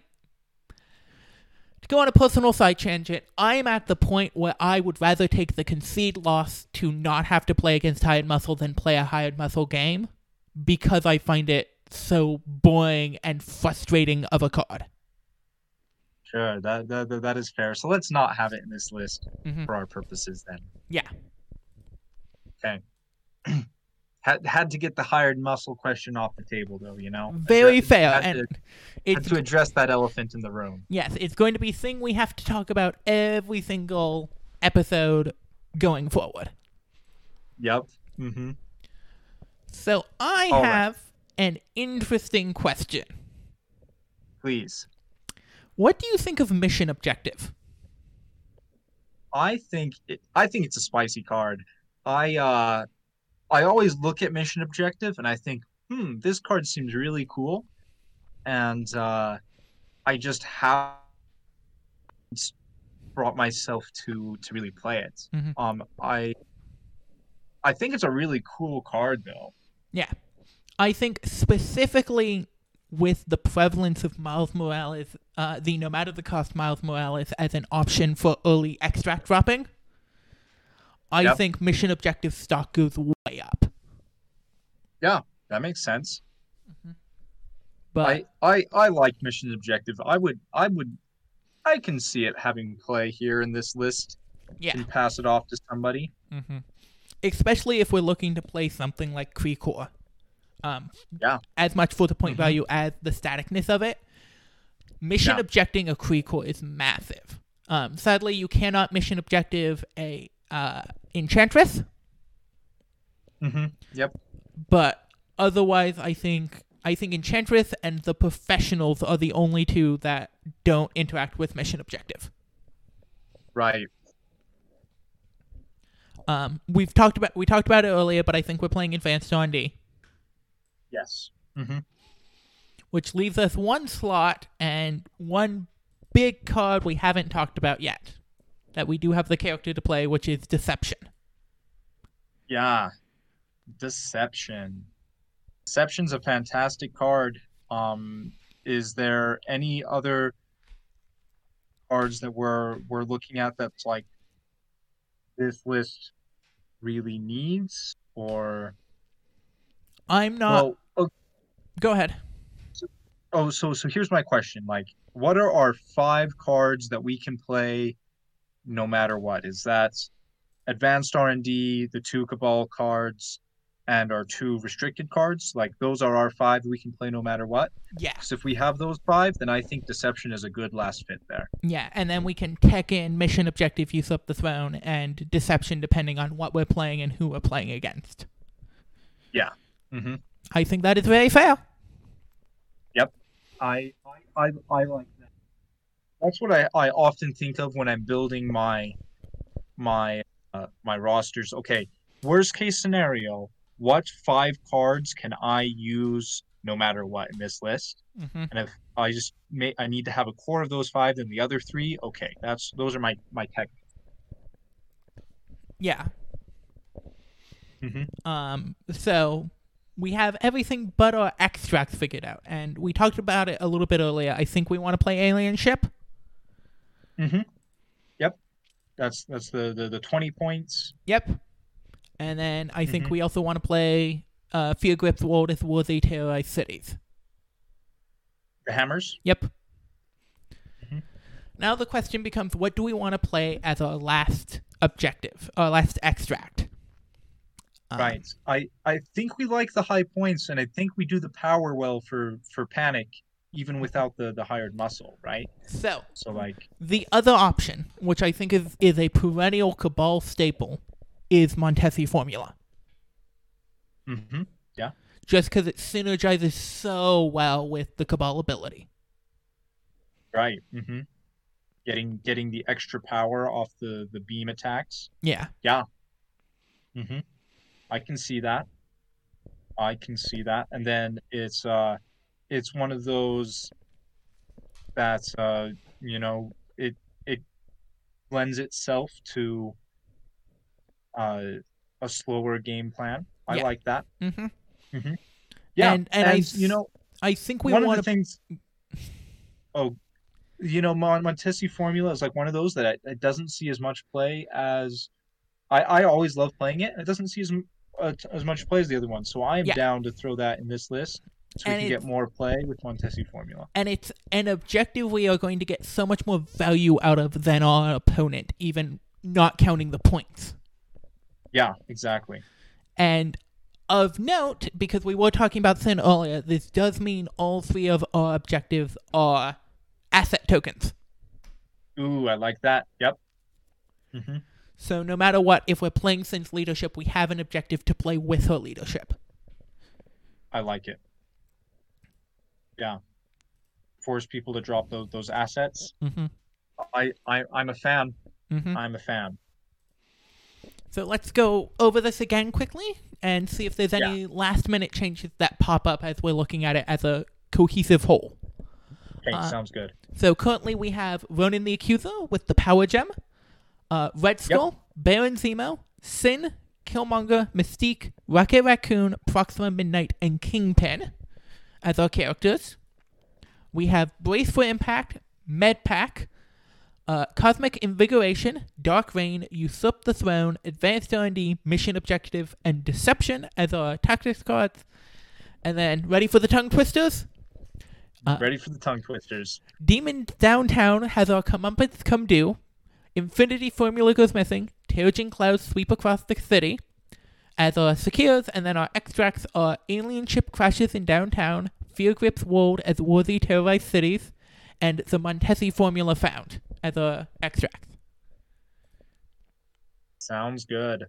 to go on a personal side tangent, I'm at the point where I would rather take the concede loss to not have to play against hired muscle than play a hired muscle game because I find it so boring and frustrating of a card. Sure, that, that that- is fair. So let's not have it in this list Mhm. for our purposes then. Yeah. Okay. had had to get the hired muscle question off the table though, you know. Very Address- fair, and to, had to address that elephant in the room. yes, it's going to be a thing we have to talk about every single episode going forward. Yep. Mm-hmm. So I All right. have an interesting question. Please. What do you think of mission objective? I think it, I think it's a spicy card. I uh I always look at mission objective and I think, hmm, this card seems really cool. And uh I just have brought myself to to really play it. Mhm. Um I I think it's a really cool card though. Yeah. I think specifically with the prevalence of Miles Morales, uh, the no matter the cost Miles Morales as an option for early extract dropping, I Yep. think mission objective stock goes way up. Yeah, that makes sense. But I, I I like mission objective. I would I would I can see it having play here in this list yeah, and pass it off to somebody. hmm especially if we're looking to play something like Creecor. Um, Yeah. As much for the point Mhm. value as the staticness of it. Mission objecting a Creecor is massive. Um, sadly, you cannot mission objective a uh, Enchantress, Mm-hmm. Yep. but otherwise, I think I think Enchantress and the Professionals are the only two that don't interact with mission objective. Right. Um, we've talked about we talked about it earlier, but I think we're playing Advanced R and D. Yes. Mm-hmm. Which leaves us one slot and one big card we haven't talked about yet that we do have the character to play, which is Deception. Yeah. Deception. Deception's a fantastic card. Um, is there any other cards that we're we're looking at that's like this list really needs or I'm not. well oh, go ahead. Oh so so here's my question like what are our five cards that we can play no matter what is that advanced r&d the two cabal cards and our two restricted cards like those are our five we can play no matter what Yeah, if we have those five then i think deception is a good last fit there yeah, and then we can tech in mission objective, usurp the throne, and deception depending on what we're playing and who we're playing against. Yeah. Mm-hmm. I think that is very fair. I, I I I like that. That's what I, I often think of when I'm building my my uh, my rosters. Okay, worst case scenario, what five cards can I use no matter what in this list? hmm And if I just may I need to have a core of those five, then the other three, okay, that's those are my my tech. Yeah. Mhm. Um. So we have everything but our extract figured out, and we talked about it a little bit earlier. I think we want to play Alien Ship. Mm-hmm. Yep, that's that's the the, the twenty points. Yep. And then I think Mhm. we also want to play uh, Fear Grip's World Worthy Terrorized Cities. The hammers. Yep. Mhm. Now the question becomes what do we want to play as our last objective, our last extract? Um, right. I I think we like the high points, and I think we do the power well for for panic, even without the the hired muscle. Right. So So like, the other option, which I think is, is a perennial Cabal staple, is Montesi formula. Mm-hmm. Yeah. Just because it synergizes so well with the Cabal ability. right. Mm-hmm. Getting getting the extra power off the the beam attacks. Yeah. Yeah. Mm hmm I can see that. I can see that. And then it's uh it's one of those that's uh you know it it lends itself to uh a slower game plan. I Yeah. like that. Mm-hmm. Yeah. And- and I you know I think we one of the to. things oh you know Mon- montesi formula is like one of those that it, doesn't see as much play as i i always love playing it it doesn't see as uh, t- as much play as the other one so i am Yeah. down to throw that in this list so we can get more play with montesi formula And it's an objective we are going to get so much more value out of than our opponent, even not counting the points. yeah exactly And of note, because we were talking about Sin earlier, this does mean all three of our objectives are asset tokens. ooh i like that yep hmm So no matter what, if we're playing Sin's leadership, we have an objective to play with her leadership. i like it yeah force people to drop those those assets Mm-hmm. i, I i'm a fan Mm-hmm. i'm a fan So let's go over this again quickly and see if there's any last minute changes that pop up as we're looking at it as a cohesive whole. okay Uh, sounds good So currently we have Ronan the Accuser with the Power Gem, uh, Red Skull, Baron Zemo, Sin, Killmonger, Mystique, Rocket Raccoon, Proxima Midnight, and Kingpin as our characters. We have Brace for Impact, Medpack, uh, Cosmic Invigoration, Dark Reign, Usurp the Throne, Advanced R&D, Mission Objective, and Deception as our tactics cards. And then, ready for the tongue twisters? uh, ready for the tongue twisters Demon Downtown has our comeuppance come due. Infinity Formula goes missing. Terrigen clouds sweep across the city. As our secures, and then our extracts are alien ship crashes in downtown, fear grips world as worthy terrorize cities, and the Montesi formula found as our extracts. sounds good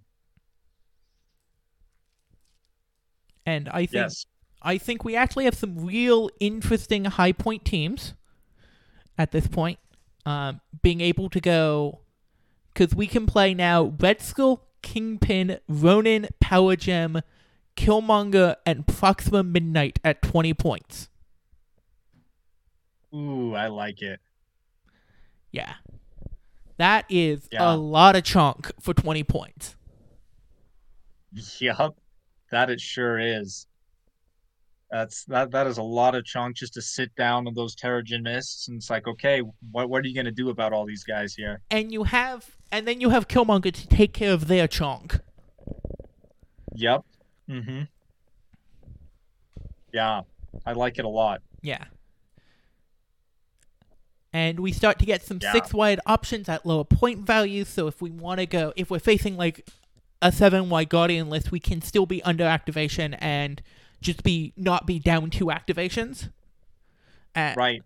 And I think yes I think we actually have some real interesting high point teams at this point. Um, being able to go because we can play now Red Skull, Kingpin, Ronan, Power Gem, Killmonger, and Proxima Midnight at 20 points. Ooh, I like it. Yeah. That is Yeah. a lot of chunk for 20 points. Yup, that it sure is. That's that. That is a lot of chunk just to sit down on those Terrigen mists, and it's like, okay, what what are you gonna do about all these guys here? And you have, and then you have Killmonger to take care of their chunk. Yep. Mm-hmm. Yeah, I like it a lot. Yeah. And we start to get some Yeah. six wide options at lower point values. So if we want to go, if we're facing like a seven wide Guardian list, we can still be under activation and just be not be down two activations at Right.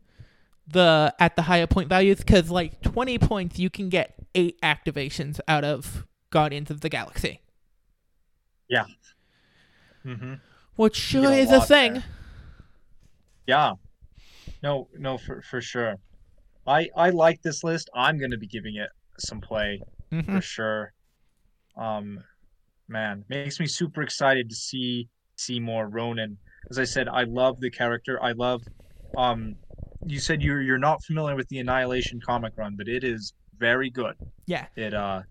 the at the higher point values. Because like twenty points, you can get eight activations out of Guardians of the Galaxy, Mm-hmm. which sure a is a thing. there. Yeah. No, no, for for sure. I I like this list. I'm gonna be giving it some play. Mhm. for sure. Um, man, makes me super excited to see see more Ronan. As I said, I love the character. I love. Um, you said you're you're not familiar with the Annihilation comic run, but it is very good. Yeah. It uh,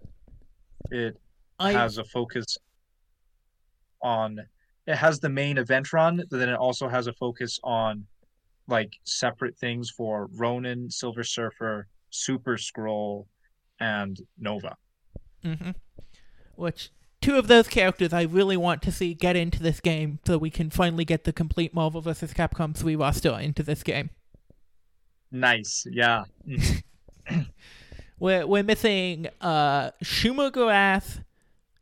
it I has a focus on. It has the main event run, but then it also has a focus on like separate things for Ronan, Silver Surfer, Super-Skrull, and Nova. hmm Which two of those characters I really want to see get into this game so we can finally get the complete Marvel vs. Capcom 3 roster into this game. Nice, yeah. Mhm. we're we're missing uh Shuma-Gorath,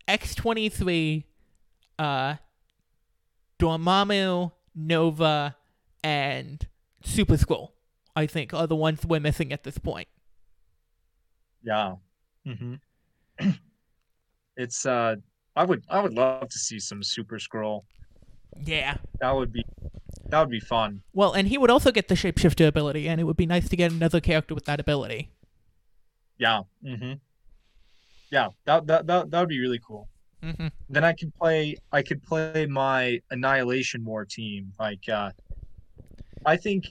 X twenty three, uh Dormammu, Nova, and Super-Skrull. I think are the ones we're missing at this point. Yeah. Mm-hmm. it's uh I would I would love to see some Super-Skrull. Yeah. That would be that would be fun. Well, and he would also get the shapeshifter ability, and it would be nice to get another character with that ability. Yeah. Mm-hmm. Yeah, that that that, that would be really cool. Mm-hmm. Then I could play I could play my Annihilation War team. Like uh I think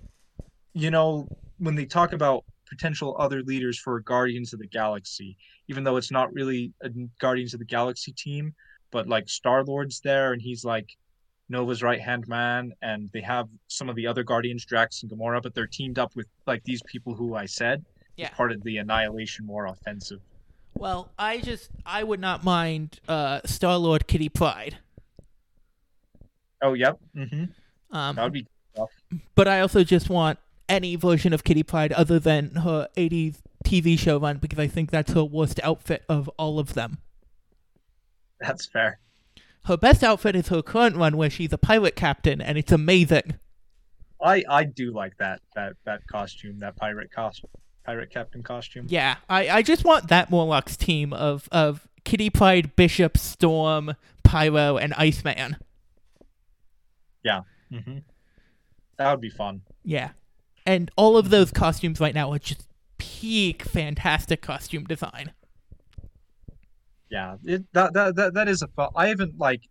you know, when they talk about potential other leaders for Guardians of the Galaxy, even though it's not really a Guardians of the Galaxy team, but like Star Lord's there and he's like Nova's right hand man, and they have some of the other Guardians, Drax and Gamora, but they're teamed up with like these people who I said, Yeah. part of the Annihilation War offensive. Well, I just I would not mind uh Star Lord Kitty Pryde. Oh, yep. Mm-hmm. Um, That would be tough. but I also just want any version of Kitty Pryde other than her 80s TV show run because I think that's her worst outfit of all of them. That's fair. Her best outfit is her current one where she's a pirate captain and it's amazing. I I do like that that that costume, that pirate costume, pirate captain costume. Yeah, I, I just want that Morlocks team of, of Kitty Pryde, Bishop, Storm, Pyro, and Iceman. Yeah. Mm-hmm. That would be fun. Yeah. And all of those costumes right now are just peak fantastic costume design. Yeah, it that that that, that is a fun. I haven't like,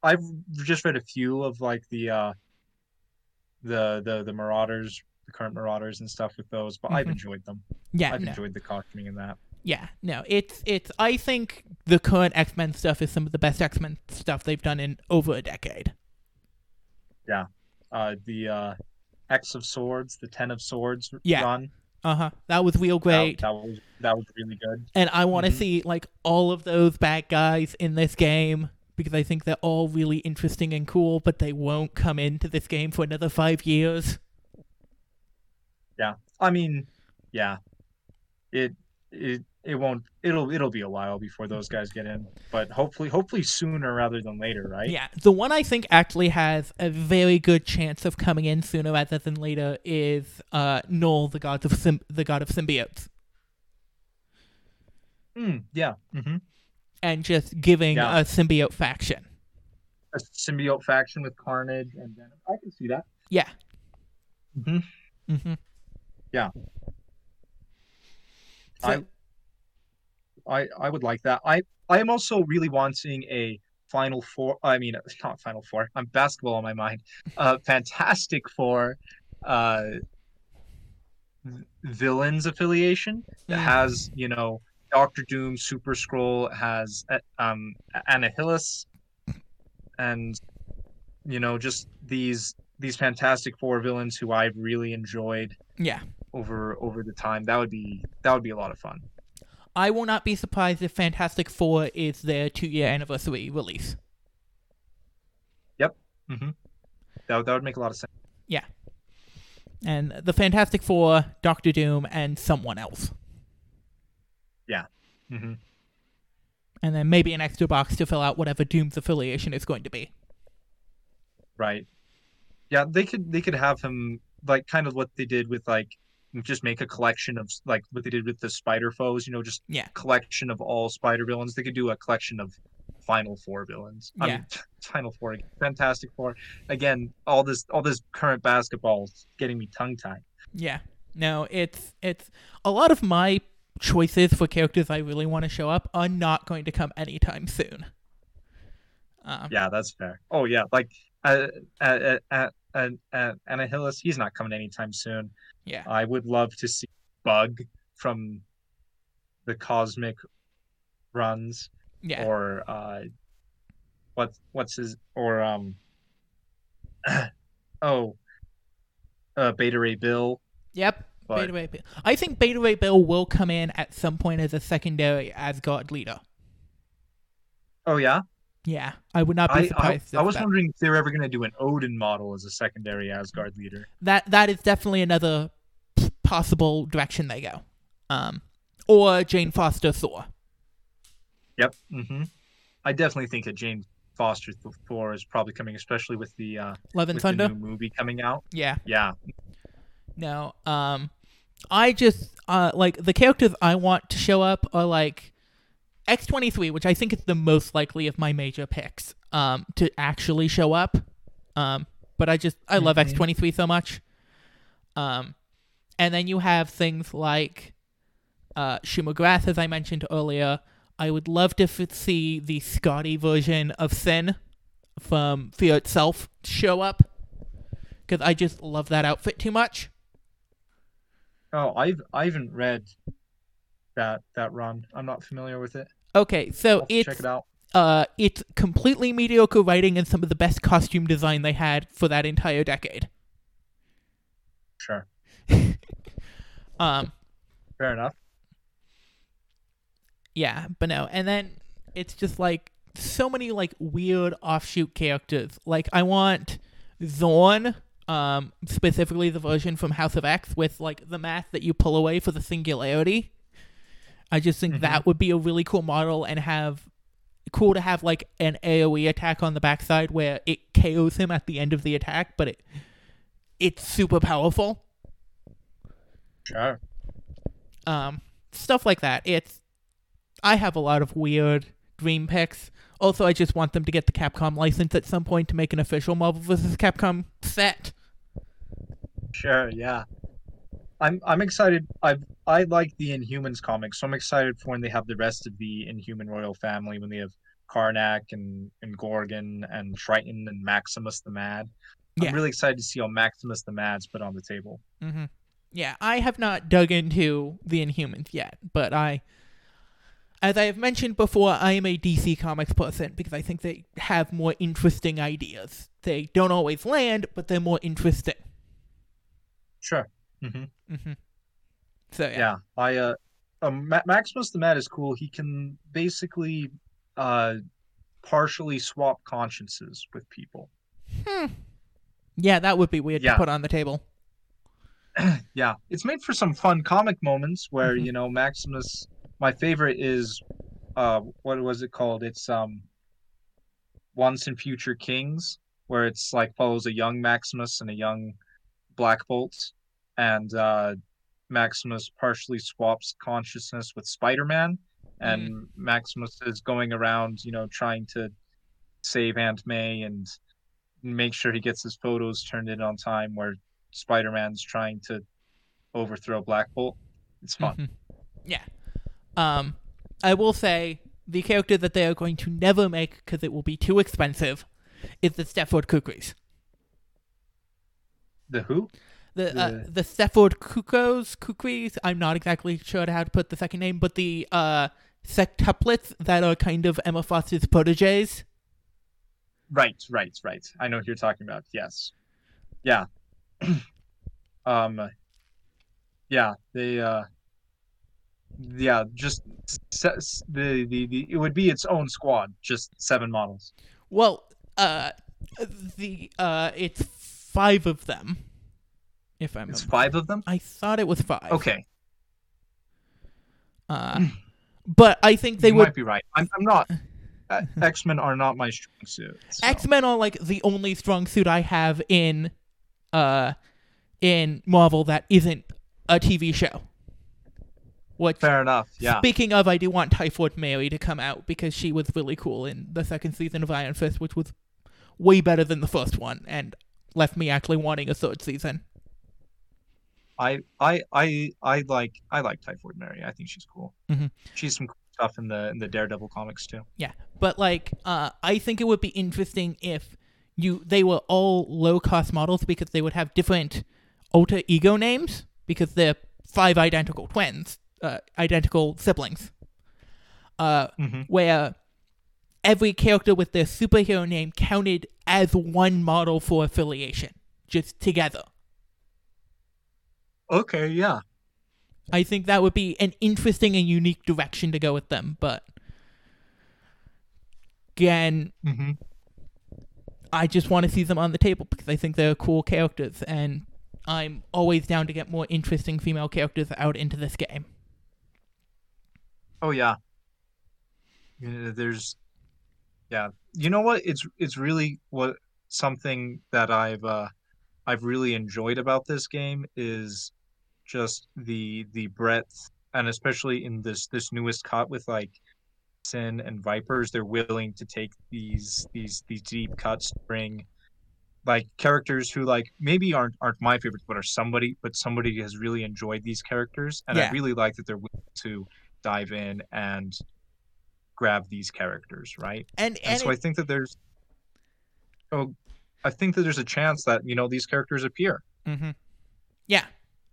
I've just read a few of like the uh, the the the Marauders, the current Marauders and stuff with those, but I've Mhm. enjoyed them. Yeah, I've no. enjoyed the costuming in that. Yeah, no, it's it's. I think the current X Men stuff is some of the best X Men stuff they've done in over a decade. Yeah, uh, the uh, X of Swords, the Ten of Swords Yeah. run. Uh huh. That was real great, That, was that was really good. and I want to Mhm. see like all of those bad guys in this game because I think they're all really interesting and cool, but they won't come into this game for another five years. Yeah, I mean, yeah, it it it won't. It'll it'll be a while before those guys get in, but hopefully hopefully sooner rather than later, right? Yeah, the one I think actually has a very good chance of coming in sooner rather than later is uh, Knull, the god of sym- the god of symbiotes, Mm, yeah. Mm-hmm. and just giving Yeah. a symbiote faction. a symbiote faction with Carnage and Venom. I can see that. Yeah. Mm-hmm. Mm-hmm. Yeah. So, I I I would like that. I I am also really wanting a Final Four. I mean, not Final Four. I'm basketball on my mind. Uh, Fantastic Four, uh, villains affiliation that Mm. has you know Doctor Doom, Super-Skrull, has uh, um Annihilus, and you know just these these Fantastic Four villains who I've really enjoyed yeah. over over the time. That would be that would be a lot of fun. I will not be surprised if Fantastic Four is their two year anniversary release. Yep. Mm-hmm. That would, that would make a lot of sense. Yeah. And the Fantastic Four, Doctor Doom, and someone else. Yeah. Mm-hmm. And then maybe an extra box to fill out whatever Doom's affiliation is going to be. Right. Yeah, they could they could have him like kind of what they did with like just make a collection of like what they did with the spider foes, you know, just Yeah. collection of all spider villains. They could do a collection of Final Four villains. I Yeah. mean, Final Four, Fantastic Four. Again, all this all this current basketball is getting me tongue tied. Yeah. No, it's it's a lot of my choices for characters I really want to show up are not going to come anytime soon. Um, Yeah, that's fair. Oh yeah, like uh, uh, uh, uh, uh, Annihilus, he's not coming anytime soon. yeah. I would love to see Bug from the Cosmic runs, Yeah. or uh, what what's his or um, oh, uh, Beta Ray Bill. Yep. But Beta Ray Bill. I think Beta Ray Bill will come in at some point as a secondary Asgard leader. oh yeah, Yeah, I would not be I I, surprised. I was that, wondering if they were ever going to do an Odin model as a secondary Asgard leader. that that is definitely another possible direction they go. Um, or Jane Foster Thor. Yep. Mm-hmm. I definitely think that Jane Foster Thor is probably coming, especially with the uh, Love and Thunder. movie coming out. Yeah. Yeah. No. Um, I just uh like the characters I want to show up are like X twenty three, which I think is the most likely of my major picks. Um, to actually show up. Um, but I just I love Mhm. X twenty three so much. Um, and then you have things like uh Shuma-Gorath, as I mentioned earlier. I would love to f- see the Skadi version of Sin from Fear itself show up because I just love that outfit too much. Oh, I've I haven't read that that run. I'm not familiar with it. Okay, so it's check it out. uh it's completely mediocre writing and some of the best costume design they had for that entire decade. Sure. Um Fair enough. yeah, but no. And then it's just like so many like weird offshoot characters. Like I want Zorn, um specifically the version from House of X with like the math that you pull away for the singularity. I just think Mhm. that would be a really cool model and have cool to have like an AoE attack on the backside where it KOs him at the end of the attack, but it it's super powerful. Sure. Um stuff like that. It's I have a lot of weird dream picks. Also, I just want them to get the Capcom license at some point to make an official Marvel vs. Capcom set. Sure. Yeah. I'm I'm excited. I I like the Inhumans comics, so I'm excited for when they have the rest of the Inhuman royal family. When they have Karnak and and Gorgon and Triton and Maximus the Mad. Yeah. I'm really excited to see how Maximus the Mad's put on the table. hmm Yeah, I have not dug into the Inhumans yet, but I, as I have mentioned before, I am a DC Comics person because I think they have more interesting ideas. They don't always land, but they're more interesting. Sure. Hmm hmm So yeah. Yeah. I uh, um, Ma- Maximus the Mad is cool. He can basically uh partially swap consciences with people. Hmm. Yeah, that would be weird Yeah. to put on the table. yeah, it's made for some fun comic moments where Mhm. you know Maximus. My favorite is, uh, what was it called? It's um, Once and Future Kings, where it's like follows a young Maximus and a young Black Bolt, and uh, Maximus partially swaps consciousness with Spider-Man, and Maximus is going around, you know, trying to save Aunt May and make sure he gets his photos turned in on time, where Spider-Man's trying to overthrow Black Bolt. It's fun. Mhm. Yeah. Um, I will say the character that they are going to never make because it will be too expensive is the Stepford Kukris. The who? The uh, The- the Stepford Cuckoos Kukris. I'm not exactly sure how to put the second name, but the uh sectuplets that are kind of Emma Frost's proteges. Right, right, right. I know what you're talking about. Yes. Yeah. um yeah, they uh yeah, just se- the, the the it would be its own squad, just seven models. Well, uh, the uh, it's five of them. If I'm, It's five of them? I thought it was five. Okay. Uh, but I think they you would might be right. I'm I'm not uh, X-Men are not my strong suit. so- X Men are like the only strong suit I have in, uh, in Marvel that isn't a TV show. Which, Fair enough. Yeah. speaking of, I do want Typhoid Mary to come out because she was really cool in the second season of Iron Fist, which was way better than the first one, and left me actually wanting a third season. I I I I like I like Typhoid Mary. I think she's cool. Mhm. She's some cool stuff in the in the Daredevil comics too. Yeah, but like, uh, I think it would be interesting if you they were all low cost models because they would have different alter ego names because they're five identical twins, uh, identical siblings. Uh, Mm-hmm. where every character with their superhero name counted as one model for affiliation, just together. Okay, yeah. I think that would be an interesting and unique direction to go with them, but again, Mm-hmm. I just want to see them on the table because I think they're cool characters, and I'm always down to get more interesting female characters out into this game. Oh yeah. Yeah, There's yeah. You know what? It's it's really what something that I've uh I've really enjoyed about this game is just the the breadth and especially in this this newest cut with like Sin and Vipers, they're willing to take these these these deep cuts to bring like characters who like maybe aren't aren't my favorites but are somebody but somebody has really enjoyed these characters and I really like that they're willing to dive in and grab these characters, right? And And and so I think that there's oh I think that there's a chance that, you know, these characters appear. Mm-hmm. Yeah.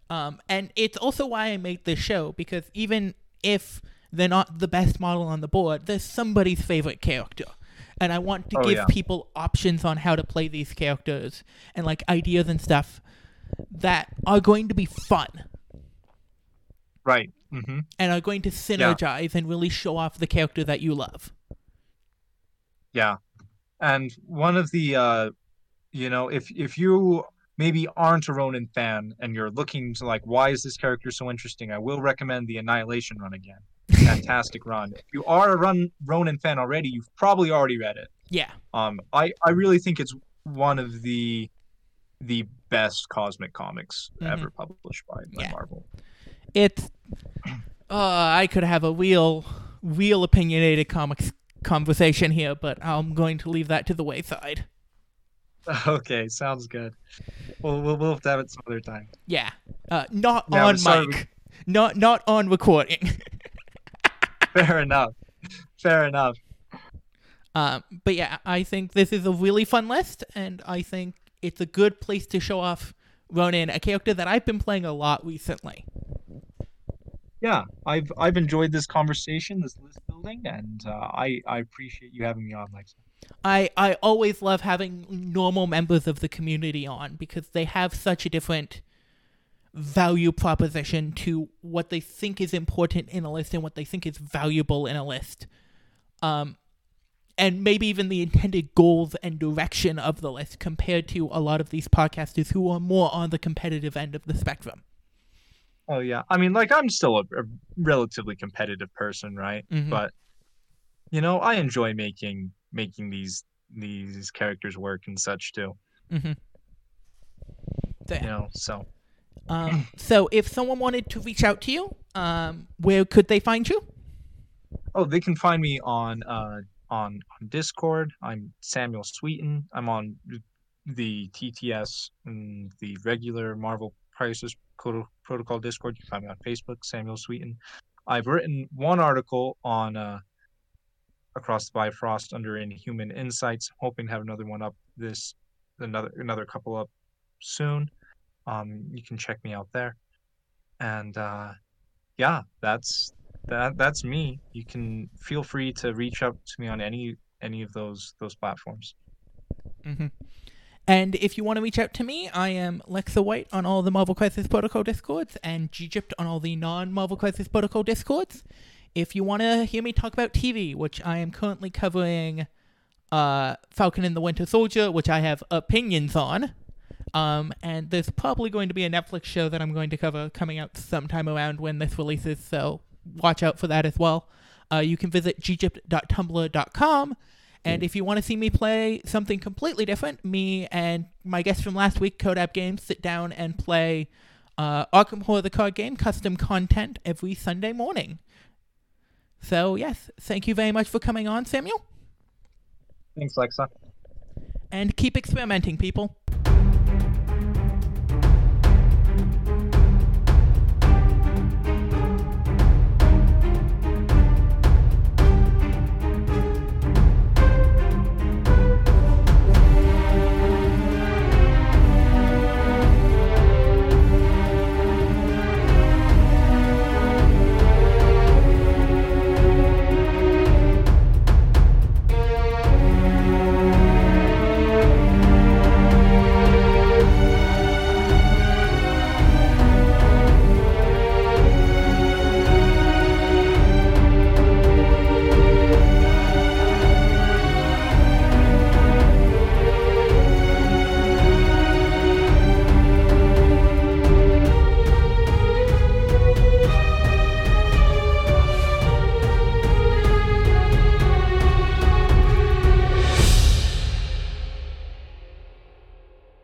Um, and it's also why I made this show because even if they're not the best model on the board, there's somebody's favorite character. And I want to Oh, give yeah. people options on how to play these characters and like ideas and stuff that are going to be fun Right. Mm-hmm. and are going to synergize and really show off the character that you love. Yeah. And one of the uh you know, if if you maybe aren't a Ronan fan and you're looking to like why is this character so interesting, I will recommend the Annihilation run again. Fantastic run. If you are a run Ronan fan already, you've probably already read it. Yeah. Um I I really think it's one of the the best cosmic comics Mhm. ever published by, by Yeah. Marvel. It's uh, I could have a real real opinionated comics conversation here, but I'm going to leave that to the wayside. Okay, sounds good. We'll we'll, we'll have to have it some other time. Yeah. Uh, not Yeah, on mic. Not not on recording. Fair enough. Fair enough. um, but yeah, I think this is a really fun list, and I think it's a good place to show off Ronan, a character that I've been playing a lot recently. Yeah, I've I've enjoyed this conversation, this list building, and uh, I I appreciate you having me on, Lexa. I, I always love having normal members of the community on because they have such a different value proposition to what they think is important in a list and what they think is valuable in a list. Um, and maybe even the intended goals and direction of the list compared to a lot of these podcasters who are more on the competitive end of the spectrum. Oh yeah, I mean, like I'm still a, a relatively competitive person, right? Mhm. But you know, I enjoy making making these these characters work and such too. Mm-hmm. You know, so Um, so if someone wanted to reach out to you, um, where could they find you? oh, they can find me on uh on on Discord. I'm Samuel Sweeten. I'm on the TTS and the regular Marvel Crisis Protocol Discord. You can find me on Facebook, Samuel Sweeten. I've written one article on uh, Across the Bifrost under Inhuman Insights. Hoping to have another one up this another another couple up soon. Um, you can check me out there. And uh, yeah, that's that that's me. You can feel free to reach out to me on any any of those those platforms. Mm-hmm. And if you want to reach out to me, I am Lexa White on all the Marvel Crisis Protocol Discords and Gypt on all the non Marvel Crisis Protocol Discords. If you want to hear me talk about TV, which I am currently covering uh, Falcon and the Winter Soldier, which I have opinions on. Um, and there's probably going to be a Netflix show that I'm going to cover coming out sometime around when this releases, so watch out for that as well. Uh, you can visit ggypt.tumblr.com. And if you want to see me play something completely different, me and my guest from last week, Codab Games, sit down and play uh, Arkham Horror the card game custom content every Sunday morning. So, yes, thank you very much for coming on, Samuel. Thanks, Lexa. And keep experimenting, people.